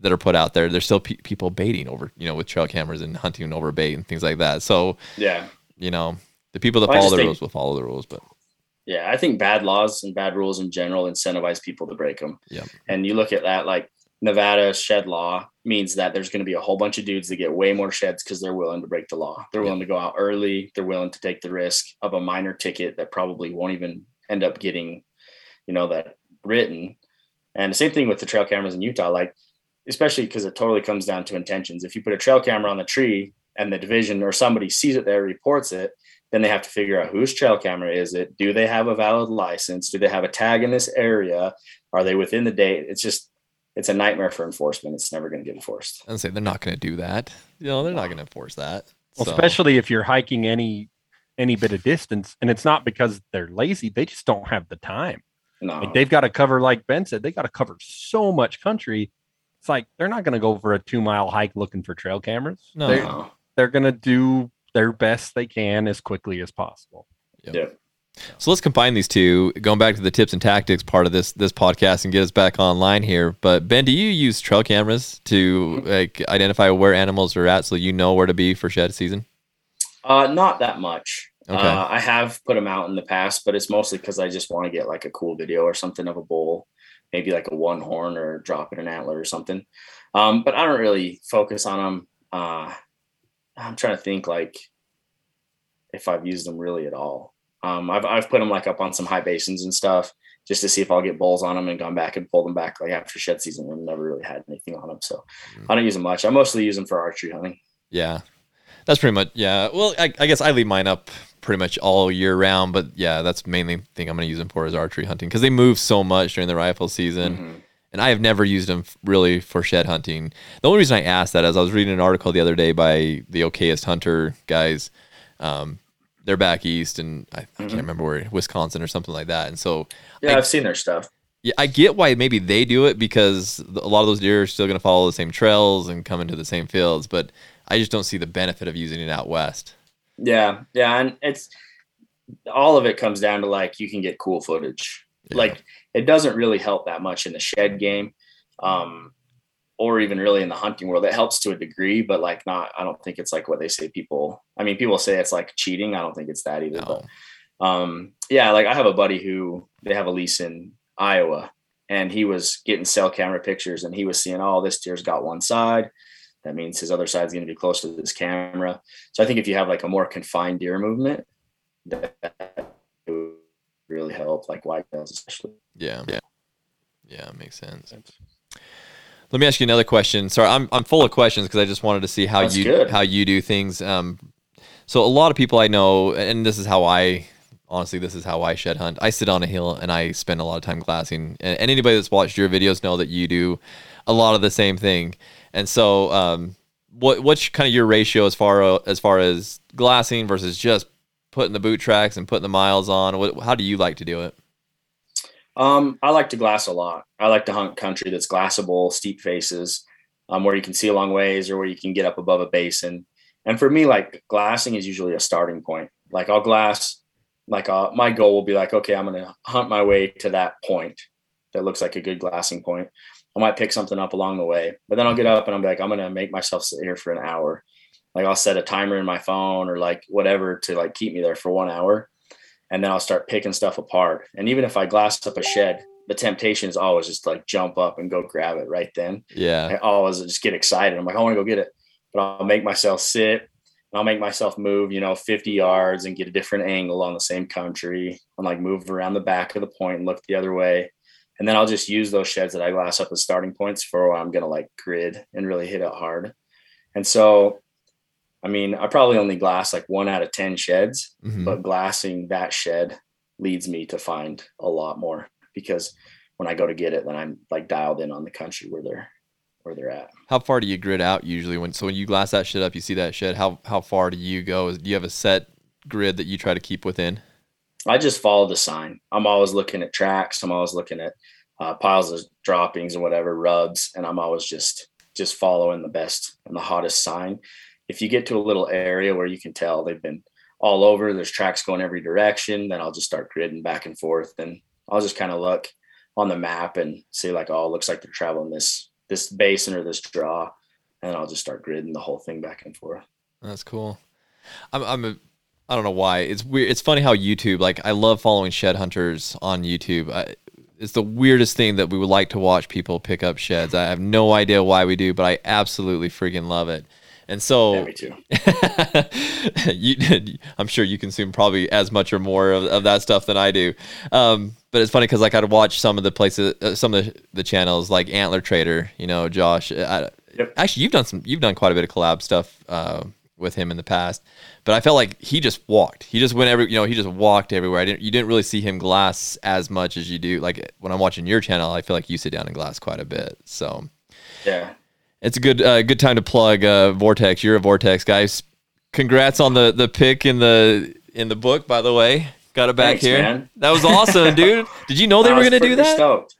that are put out there. There's still pe- people baiting over, you know, with trail cameras and hunting over bait and things like that. So
yeah,
you know, the people that well, follow the think, rules will follow the rules. But
yeah, I think bad laws and bad rules in general incentivize people to break them.
Yeah.
And you look at that, like Nevada shed law means that there's going to be a whole bunch of dudes that get way more sheds because they're willing to break the law. They're willing to go out early. They're willing to take the risk of a minor ticket that probably won't even end up getting, you know, that written. And the same thing with the trail cameras in Utah, like, especially because it totally comes down to intentions. If you put a trail camera on the tree and the division or somebody sees it there, reports it, then they have to figure out whose trail camera is it? Do they have a valid license? Do they have a tag in this area? Are they within the date? It's just it's a nightmare for enforcement. It's never going to get enforced.
And say they're not going to do that. You know, they're not going to enforce that.
Well, so. especially if you're hiking any any bit of distance, and it's not because they're lazy; they just don't have the time. No, like they've got to cover, like Ben said, they got to cover so much country. It's like they're not going to go for a two mile hike looking for trail cameras. No, they're, they're going to do their best they can as quickly as possible.
Yep. Yeah.
So let's combine these two, going back to the tips and tactics part of this this podcast, and get us back online here. But Ben, do you use trail cameras to like identify where animals are at, so you know where to be for shed season?
Uh, not that much. Okay. Uh, I have put them out in the past, but it's mostly because I just want to get like a cool video or something of a bull, maybe like a one horn or dropping an antler or something. Um, but I don't really focus on them. Uh, I'm trying to think like if I've used them really at all. Um, I've I've put them like up on some high basins and stuff just to see if I'll get bulls on them and gone back and pulled them back like after shed season. I've never really had anything on them, so mm. I don't use them much. I mostly use them for archery hunting.
Yeah, that's pretty much yeah. Well, I, I guess I leave mine up pretty much all year round, but yeah, that's mainly the thing I'm going to use them for is archery hunting because they move so much during the rifle season. Mm-hmm. And I have never used them really for shed hunting. The only reason I asked that is I was reading an article the other day by the Okayest Hunter guys. Um, they're back east, and I, mm-hmm. I, can't remember where Wisconsin or something like that. And so
yeah, I, have seen their stuff.
Yeah, I get why maybe they do it because a lot of those deer are still going to follow the same trails and come into the same fields, but I just don't see the benefit of using it out west.
Yeah, yeah, and it's all of it comes down to like you can get cool footage. Yeah. Like it doesn't really help that much in the shed game. Um, or even really in the hunting world. It helps to a degree, but like not, I don't think it's like what they say people, I mean, people say it's like cheating. I don't think it's that either, no. but um, yeah, like I have a buddy who they have a lease in Iowa and he was getting cell camera pictures and he was seeing, oh, this deer's got one side. That means his other side's going to be close to this camera. So I think if you have like a more confined deer movement, that really help, like whitetails especially.
Yeah. Yeah. Yeah. Makes sense. Let me ask you another question. Sorry, I'm I'm full of questions because I just wanted to see how That's you good. how you do things. Um, so a lot of people I know, and this is how I honestly this is how I shed hunt. I sit on a hill and I spend a lot of time glassing. And, and anybody that's watched your videos know that you do a lot of the same thing. And so, um, what what's kind of your ratio as far as far as glassing versus just putting the boot tracks and putting the miles on? What, how do you like to do it?
Um, I like to glass a lot. I like to hunt country that's glassable, steep faces, um, where you can see a long ways or where you can get up above a basin. And for me, like glassing is usually a starting point. Like I'll glass, like uh, my goal will be like, okay, I'm going to hunt my way to that point that looks like a good glassing point. I might pick something up along the way, but then I'll get up and I'm like, I'm going to make myself sit here for an hour. Like I'll set a timer in my phone or like whatever to like keep me there for one hour and then I'll start picking stuff apart. And even if I glass up a shed, the temptation is always just like jump up and go grab it right then.
Yeah.
I always just get excited. I'm like, I want to go get it. But I'll make myself sit and I'll make myself move, you know, 50 yards and get a different angle on the same country. I'm like move around the back of the point and look the other way. And then I'll just use those sheds that I glass up as starting points for where I'm gonna like grid and really hit it hard. And so I mean, I probably only glass like one out of 10 sheds, mm-hmm. but glassing that shed leads me to find a lot more because when I go to get it, then I'm like dialed in on the country where they're where they're at.
How far do you grid out usually when so when you glass that shit up, you see that shed, how how far do you go? Do you have a set grid that you try to keep within?
I just follow the sign. I'm always looking at tracks. I'm always looking at uh, piles of droppings and whatever rubs, and I'm always just just following the best and the hottest sign if you get to a little area where you can tell they've been all over, there's tracks going every direction, then I'll just start gridding back and forth. And I'll just kind of look on the map and see like, oh, it looks like they're traveling this this basin or this draw. And I'll just start gridding the whole thing back and forth.
That's cool. I'm I'm a I don't know why. It's weird. It's funny how YouTube, like I love following shed hunters on YouTube. I, it's the weirdest thing that we would like to watch people pick up sheds. I have no idea why we do, but I absolutely freaking love it. And so,
Yeah, me too. (laughs)
you, (laughs) I'm sure you consume probably as much or more of, of that stuff than I do. Um, but it's funny because like I'd watch some of the places, uh, some of the, the channels like Antler Trader. You know, Josh. I,
Yep.
Actually, you've done some. You've done quite a bit of collab stuff uh, with him in the past. But I felt like he just walked. He just went every. You know, he just walked everywhere. I didn't. You didn't really see him glass as much as you do. Like when I'm watching your channel, I feel like you sit down and glass quite a bit. So
Yeah.
It's a good uh, good time to plug uh, Vortex. You're a Vortex guys. Congrats on the the pick in the in the book. By the way, got it back
Thanks,
here.
man.
That was awesome, (laughs) dude. Did you know they
I
were gonna do that?
Stoked.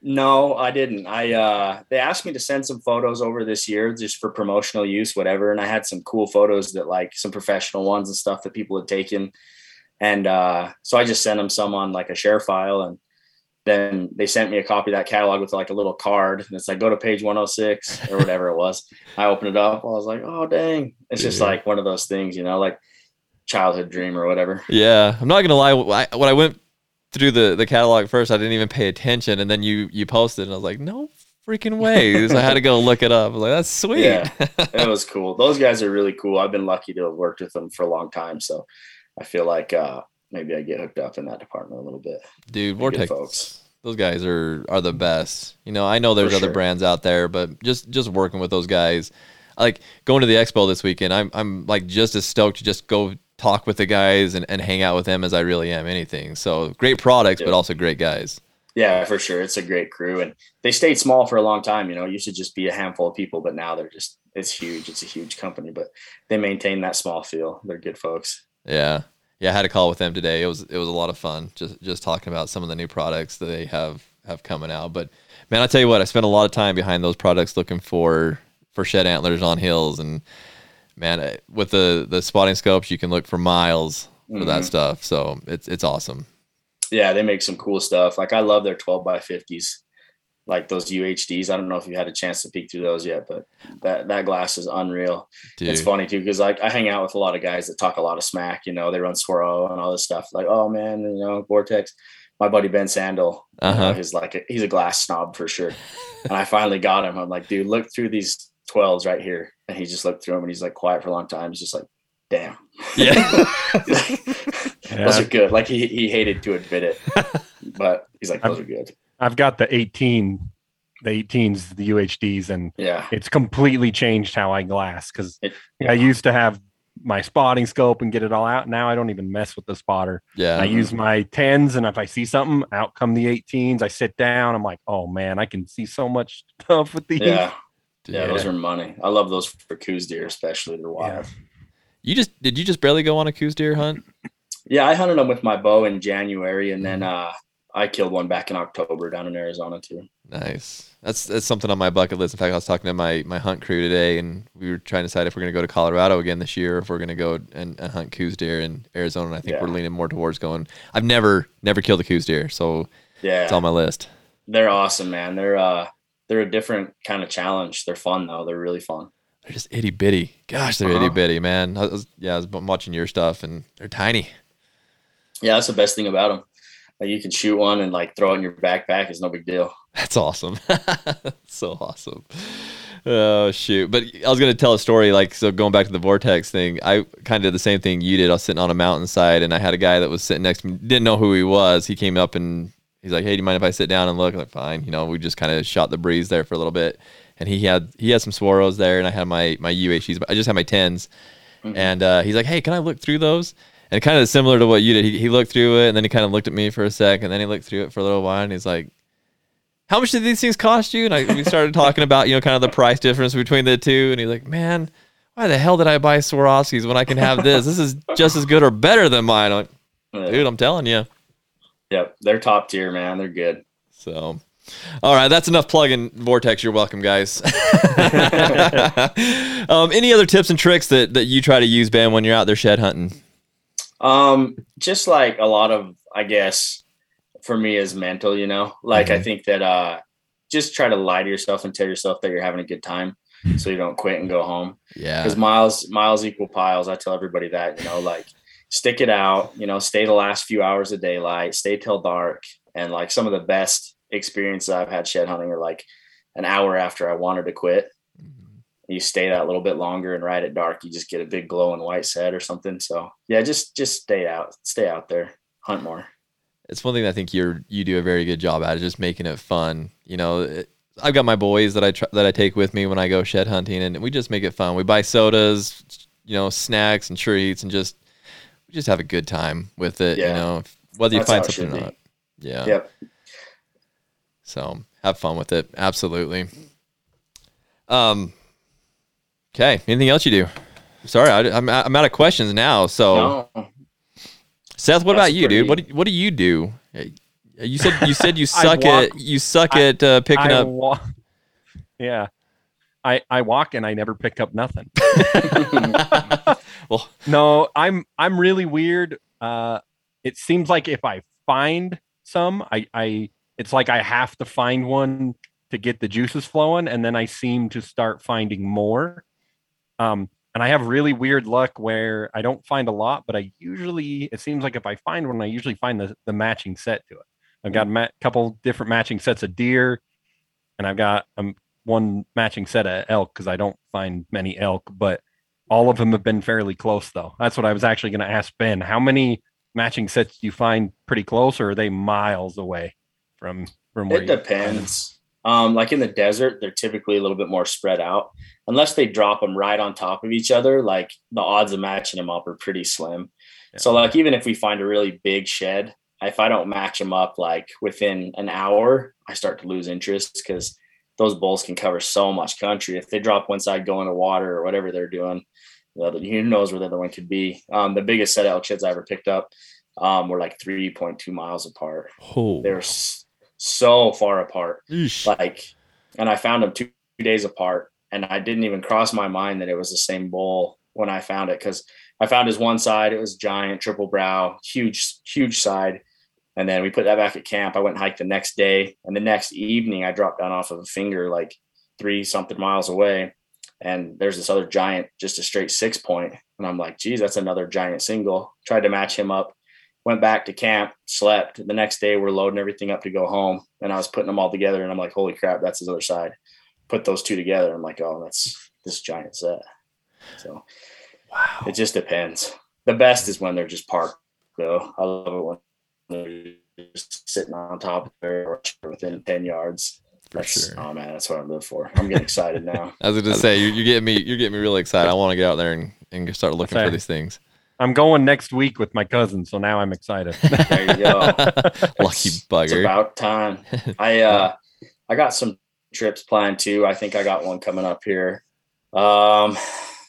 No, I didn't. I uh they asked me to send some photos over this year just for promotional use, whatever. And I had some cool photos that like some professional ones and stuff that people had taken. And uh so I just sent them some on like a share file and then they sent me a copy of that catalog with like a little card and it's like go to page 106 or whatever it was. (laughs) I opened it up. I was like, oh dang. It's just
Yeah.
like one of those things, you know, like childhood dream or whatever.
Yeah, I'm not gonna lie. When I went through the the catalog first, I didn't even pay attention, and then you you posted, and I was like, no freaking way. (laughs) so I had to go look it up. I was like, that's sweet.
Yeah. (laughs) it was cool. Those guys are really cool. I've been lucky to have worked with them for a long time. So I feel like uh, maybe I get hooked up in that department a little bit.
Dude, Vortex.
folks.
Those guys are are the best. You know, I know there's
For
other
sure.
brands out there, but just just working with those guys, like going to the expo this weekend, I'm I'm like just as stoked to just go talk with the guys and, and hang out with them as I really am anything. So great products, but also great guys.
Yeah, for sure. It's a great crew. And they stayed small for a long time. You know, it used to just be a handful of people, but now they're just, it's huge. It's a huge company, but they maintain that small feel. They're good folks.
Yeah. Yeah, I had a call with them today. It was it was a lot of fun just just talking about some of the new products that they have have coming out. But man, I tell you what, I spent a lot of time behind those products looking for for shed antlers on hills and man, with the the spotting scopes, you can look for miles for that
Mhm.
stuff. So, it's it's awesome.
Yeah, they make some cool stuff. Like I love their 12 by 50s, like those UHDs. I don't know if you had a chance to peek through those yet, but that, that glass is unreal.
Dude.
It's funny too because like I hang out with a lot of guys that talk a lot of smack. You know, they run Swaro and all this stuff. Like, oh man, you know, Vortex. My buddy Ben Sandel, you know,
Uh-huh.
he's like a, he's a glass snob for sure. and I finally got him. I'm like, dude, look through these 12s right here. And he just looked through them and he's like quiet for a long time. He's just like, damn.
Yeah. (laughs) (laughs)
Those are good. Like he, he hated to admit it, (laughs) but he's like, those are good.
I've got the 18, the 18s, the UHDs, and
Yeah.
it's completely changed how I glass because
It-
I used to have my spotting scope and get it all out. Now I don't even mess with the spotter.
yeah.
I use my 10s, and if I see something, out come the 18s. I sit down. I'm like, oh man, I can see so much stuff with these.
Yeah.
Dude.
Yeah. Those are money. I love those for Coues deer, especially. They're wild.
You just did you just barely go on a Coues deer hunt?
Yeah, I hunted them with my bow in January, and then uh, I killed one back in October down in Arizona too.
Nice. That's that's something on my bucket list. In fact, I was talking to my my hunt crew today, and we were trying to decide if we're going to go to Colorado again this year, or if we're going to go and, and hunt Coues deer in Arizona. And I think
Yeah.
we're leaning more towards going. I've never never killed a Coues deer, so
Yeah,
it's on my list.
they're awesome, man. They're uh, they're a different kind of challenge. They're fun though. They're really fun.
They're just itty bitty. Gosh, they're
Uh-huh.
itty bitty, man. I was, yeah, I was watching your stuff, and they're tiny.
Yeah, that's the best thing about them. Like you can shoot one and like throw it in your backpack. It's no big deal.
That's awesome. (laughs) so awesome. Oh shoot! But I was gonna tell a story. Like so, going back to the vortex thing, I kind of did the same thing you did. I was sitting on a mountainside, and I had a guy that was sitting next to me. Didn't know who he was. He came up and he's like, "Hey, do you mind if I sit down and look?" I'm like, "Fine." You know, we just kind of shot the breeze there for a little bit. And he had he had some Swaros there, and I had my my but I just had my tens.
Mhm.
And uh, he's like, "Hey, can I look through those?" And kind of similar to what you did, he, he looked through it, and then he kind of looked at me for a sec, and then he looked through it for a little while, and he's like, "How much did these things cost you?" And I, we started (laughs) talking about you know kind of the price difference between the two, and he's like, "Man, why the hell did I buy Swarovskis when I can have this? This is just as good or better than mine." I'm like, Dude, I'm telling you.
Yep, they're top tier, man. They're good.
So, all right, that's enough plugging Vortex. You're welcome, guys. (laughs) (laughs) um, any other tips and tricks that, that you try to use, Ben, when you're out there shed hunting?
Um, just like a lot of, I guess, for me is mental. You know, like I
Mhm.
think that uh, just try to lie to yourself and tell yourself that you're having a good time, so you don't quit and go home.
Yeah.
because miles miles equal piles i tell everybody that you know like stick it out you know stay the last few hours of daylight stay till dark And like some of the best experiences I've had shed hunting are like an hour after I wanted to quit. You stay that little bit longer and right at dark, you just get a big glowing white set or something. So yeah, just just stay out, stay out there, hunt more.
It's one thing I think you're you do a very good job at, is just making it fun. You know, it, I've got my boys that I try, that I take with me when I go shed hunting, and we just make it fun. We buy sodas, you know, snacks and treats, and just we just have a good time with it. Yeah. You know, whether you That's find something or not. Yeah.
Yep.
So have fun with it. Absolutely. Um. Okay. Anything else you do? Sorry, I, am I'm, I'm out of questions now. So, no. Seth, what That's about you, pretty... dude? What do, what do you do? You said you said you (laughs) suck walk, at you suck I, at uh, picking I up.
Walk, yeah, I I walk and I never pick up nothing. well, (laughs) (laughs) no, I'm I'm really weird. Uh, it seems like if I find some, I I it's like I have to find one to get the juices flowing, and then I seem to start finding more. Um, and I have really weird luck where I don't find a lot, but I usually it seems like if I find one, I usually find the the matching set to it. I've got a ma- couple different matching sets of deer, and I've got um, one matching set of elk because I don't find many elk, but all of them have been fairly close though. That's what I was actually going to ask Ben. How many matching sets do you find pretty close, or are they miles away from from where?
It depends. Um, like in the desert, they're typically a little bit more spread out. Unless they drop them right on top of each other, like the odds of matching them up are pretty slim. Yeah. So, like even if we find a really big shed, if I don't match them up like within an hour, I start to lose interest because those bulls can cover so much country. If they drop one side, go into water or whatever they're doing, who knows where the other one could be. Um, the biggest set of elk sheds I ever picked up um, were like 3.2 miles apart. Oh. They were so far apart. Eesh. Like, and I found them two days apart, and I didn't even cross my mind that it was the same bull when I found it because I found his one side. It was giant, triple brow, huge, huge side. And then we put that back at camp. I went and hiked the next day. And the next evening, I dropped down off of a finger like three something miles away. And there's this other giant, just a straight six point. And I'm like, geez, that's another giant single. Tried to match him up. Went back to camp, slept. The next day, we're loading everything up to go home. And I was putting them all together. And I'm like, holy crap, that's his other side. Put those two together. I'm like, oh, that's this giant set. So wow. it just depends. The best is when they're just parked, though. I love it when they're just sitting on top of there or within 10 yards. For that's, sure. Oh man, that's what I live for. I'm getting excited now. (laughs)
I was gonna say you're, you're, getting me you're getting me really excited. I want to get out there and, and start looking for these things.
I'm going next week with my cousin, so now I'm excited. (laughs)
there you go. (laughs)
Lucky bugger. It's
about time. I (laughs) uh I got some trips planned too. I think I got one coming up here. Um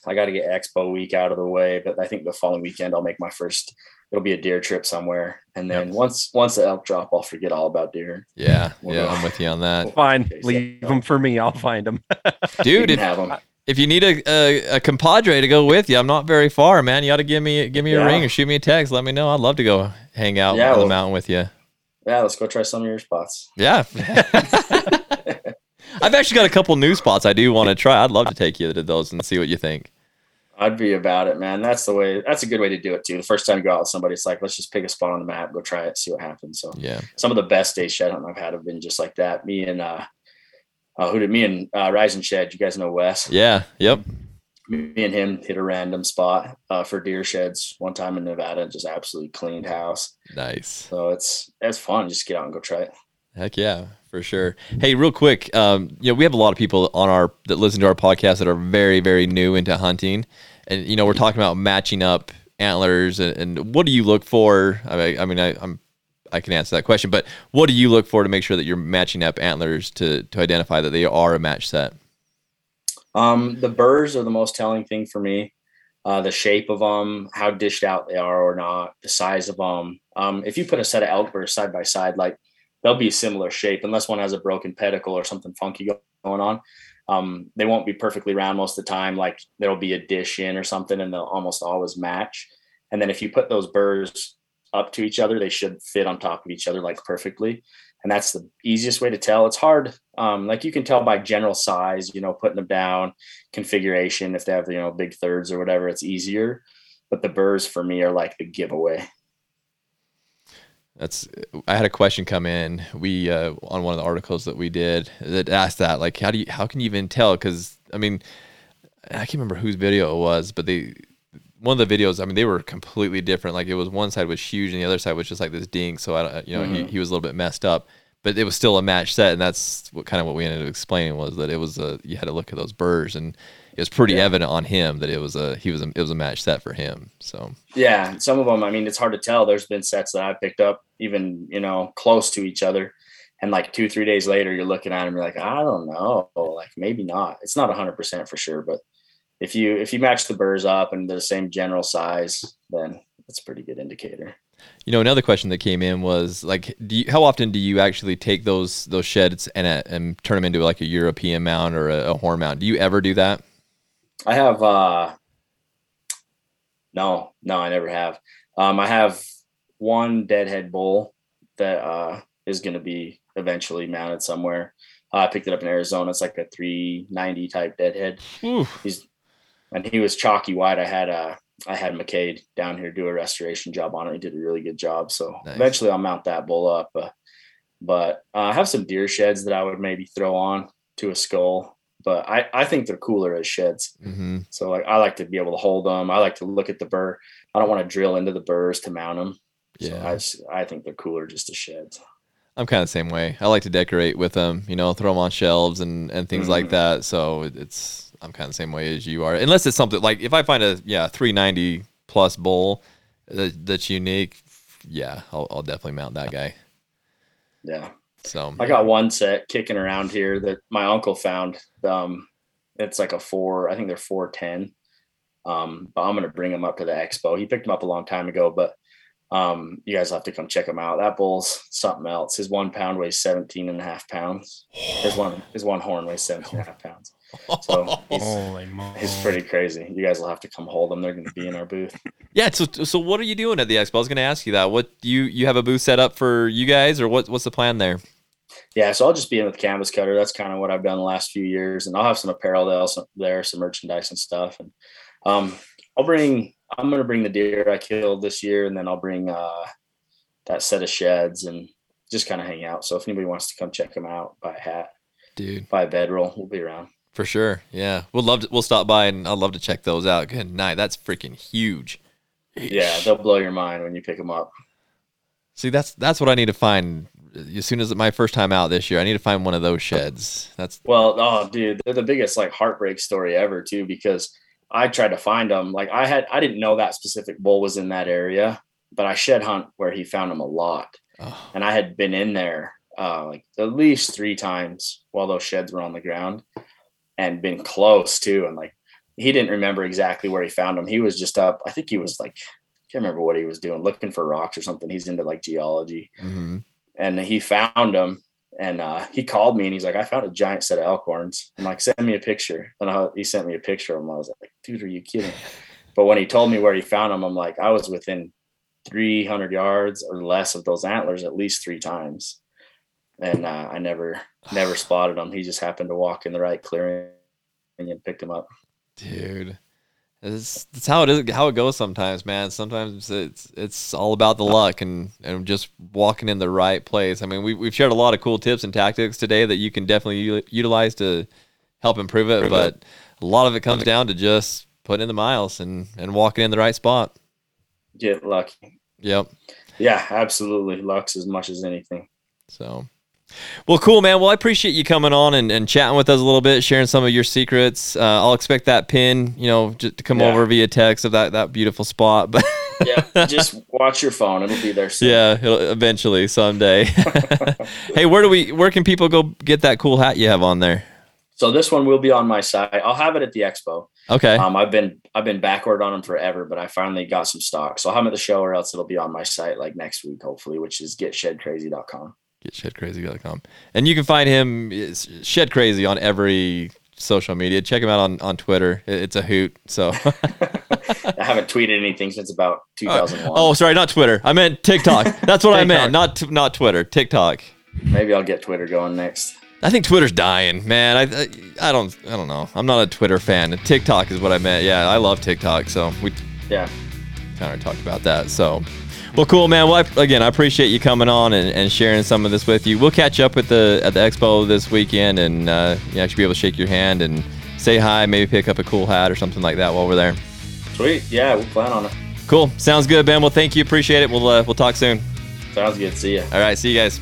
I got to get Expo week out of the way, but I think the following weekend I'll make my first it'll be a deer trip somewhere. And then yep. once once the elk drop, I'll forget all about deer.
Yeah, we'll yeah, go. I'm with you on that.
Fine, leave them for me. I'll find them,
dude. If, if, you need a, a, a compadre to go with you, I'm not very far, man. You ought to give me give me a ring or shoot me a text. Let me know. I'd love to go hang out yeah, on well, the mountain with you.
Yeah, let's go try some of your spots.
Yeah. (laughs) I've actually got a couple new spots I do want to try. I'd love to take you to those and see what you think.
I'd be about it, man. That's the way. That's a good way to do it too. The first time you go out with somebody, it's like let's just pick a spot on the map, go try it, see what happens. So
yeah,
some of the best days shed hunting I've had have been just like that. Me and uh, uh who did me and uh, Rise and Shed? You guys know Wes?
Yeah. Yep.
Me and him hit a random spot uh, for deer sheds one time in Nevada, and just absolutely cleaned house.
Nice.
So it's it's fun. Just get out and go try it.
Heck yeah, for sure. Hey, real quick, um, you know, we have a lot of people on our that listen to our podcast that are very, very new into hunting, and you know, we're talking about matching up antlers, and, and what do you look for? I mean, I mean, I, I'm I can answer that question, but what do you look for to make sure that you're matching up antlers to to identify that they are a match set?
Um, the burrs are the most telling thing for me. Uh, the shape of them, how dished out they are or not, the size of them. Um, if you put a set of elk burrs side by side, like they'll be a similar shape unless one has a broken pedicle or something funky going on. Um, they won't be perfectly round most of the time. Like there'll be a dish in or something, and they'll almost always match. And then if you put those burrs up to each other, they should fit on top of each other like perfectly. And that's the easiest way to tell. It's hard. Um, like you can tell by general size, you know, putting them down, configuration. If they have, you know, big thirds or whatever, it's easier. But the burrs for me are like the giveaway.
That's. I had a question come in. We uh, on one of the articles that we did that asked that like how do you how can you even tell? Because I mean, I can't remember whose video it was, but they one of the videos. I mean, they were completely different. Like it was one side was huge and the other side was just like this ding. So I uh, you know he, mm-hmm. he was a little bit messed up. But it was still a match set, and that's what kind of what we ended up explaining was that it was a you had to look at those burrs, and it was pretty evident on him that it was a he was a, it was a match set for him. So
Yeah, some of them. I mean, it's hard to tell. There's been sets that I picked up, even you know, close to each other, and like two, three days later, you're looking at them, you're like, I don't know, like maybe not. It's not 100 percent for sure, but if you if you match the burrs up and they're the same general size, then it's a pretty good indicator.
You know, another question that came in was like, do you, how often do you actually take those those sheds and uh, and turn them into like a European mount or a, a horn mount? Do you ever do that?
I have uh no, no, I never have. Um I have one deadhead bull that uh is gonna be eventually mounted somewhere. Uh, I picked it up in Arizona. It's like a 390 type deadhead.
Oof.
He's and he was chalky white. I had uh I had McCade down here do a restoration job on it. He did a really good job. So
Nice.
eventually I'll mount that bull up. Uh, but uh, I have some deer sheds that I would maybe throw on to a skull. But I, I think they're cooler as sheds.
hmm
So like I like to be able to hold them. I like to look at the burr. I don't want to drill into the burrs to mount them. So
Yeah.
I, just- I think they're cooler just as sheds.
I'm kind of the same way. I like to decorate with them, you know, throw them on shelves and, and things like
Mhm.
that. So it- it's I'm kind of the same way as you are. Unless it's something like if I find a yeah 390 plus bull that, that's unique, yeah, I'll, I'll definitely mount that guy.
Yeah.
So
I got one set kicking around here that my uncle found. Um, it's like a four, I think they're four ten. Um, but I'm gonna bring them up to the expo. He picked them up a long time ago, but um, you guys have to come check him out. That bull's something else. His one pound weighs 17 and a half pounds. His one his one horn weighs 17 and a half pounds. So (laughs) he's,
Holy moly.
he's pretty crazy. You guys will have to come hold him. They're gonna be in our booth. (laughs)
yeah. So so what are you doing at the expo? I was going to ask you that. What do you you have a booth set up for you guys, or what what's the plan there?
Yeah, so I'll just be in with canvas cutter. That's kind of what I've done the last few years, and I'll have some apparel there, some, there, some merchandise and stuff. And um, I'll bring. I'm gonna bring the deer I killed this year, and then I'll bring uh, that set of sheds and just kind of hang out. So if anybody wants to come check them out, buy a hat,
Dude,
buy a bedroll, we'll be around.
For sure. Yeah, we'll love to. We'll stop by and I'd love to check those out. Good night. That's freaking huge.
Yeah, they'll blow your mind when you pick them up.
See, that's that's what I need to find as soon as my first time out this year. I need to find one of those sheds. That's
Well, oh, dude, they're the biggest like heartbreak story ever too because I tried to find them. Like I had, I didn't know that specific bull was in that area, but I shed hunt where he found them a lot,
oh,
and I had been in there uh, like at least three times while those sheds were on the ground, and been close too. And like he didn't remember exactly where he found them. He was just up. I think he was like, can't remember what he was doing, looking for rocks or something. He's into like geology
mhm.
and he found them and uh, he called me and he's like, I found a giant set of elk horns. I'm like, send me a picture. And I, he sent me a picture of them. I was like, dude, are you kidding? (laughs) But when he told me where he found them, I'm like, I was within 300 yards or less of those antlers at least three times. And uh, I never, never (sighs) spotted him. He just happened to walk in the right clearing and picked him up.
dude. It's, it's how it is, how it goes sometimes, man. Sometimes it's it's all about the luck and, and just walking in the right place. I mean, we we've shared a lot of cool tips and tactics today that you can definitely u- utilize to help improve it. But a lot of it comes down to just putting in the miles and and walking in the right spot.
Get lucky.
Yep.
Yeah, absolutely. Luck's as much as anything.
So, well, cool, man. Well, I appreciate you coming on and, and chatting with us a little bit, sharing some of your secrets. Uh, I'll expect that pin, you know, just to come
Yeah.
over via text of that, that beautiful spot. But
Yeah, (laughs) just watch your phone. It'll be there soon.
yeah, it'll, eventually someday. (laughs) hey, where do we? Where can people go get that cool hat you have on there?
So this one will be on my site. I'll have it at the expo.
Okay.
Um, I've been I've been backward on them forever, but I finally got some stock. So I'll have them at the show, or else it'll be on my site like next week, hopefully, which is getshedcrazy.com.
Get shedcrazy.com. And you can find him Shed Crazy on every social media. Check him out on, on Twitter. It's a hoot. So (laughs)
I haven't tweeted anything since about uh, 2001.
Oh, sorry, not Twitter. I meant TikTok. That's what I meant. Not t- not Twitter. TikTok.
Maybe I'll get Twitter going next.
I think Twitter's dying, man. I, I I don't I don't know. I'm not a Twitter fan. TikTok is what I meant. Yeah, I love TikTok. So we
Yeah.
kind of talked about that. So, Well, cool, man. Well, I, again, I appreciate you coming on and, and sharing some of this with you. We'll catch up with the at the expo this weekend, and uh, you actually be able to shake your hand and say hi. Maybe pick up a cool hat or something like that while we're there.
Sweet. Yeah, we'll plan on it.
Cool. Sounds good, Ben. Well, thank you. Appreciate it. We'll uh, we'll talk soon.
Sounds good. See ya.
All right. See you guys.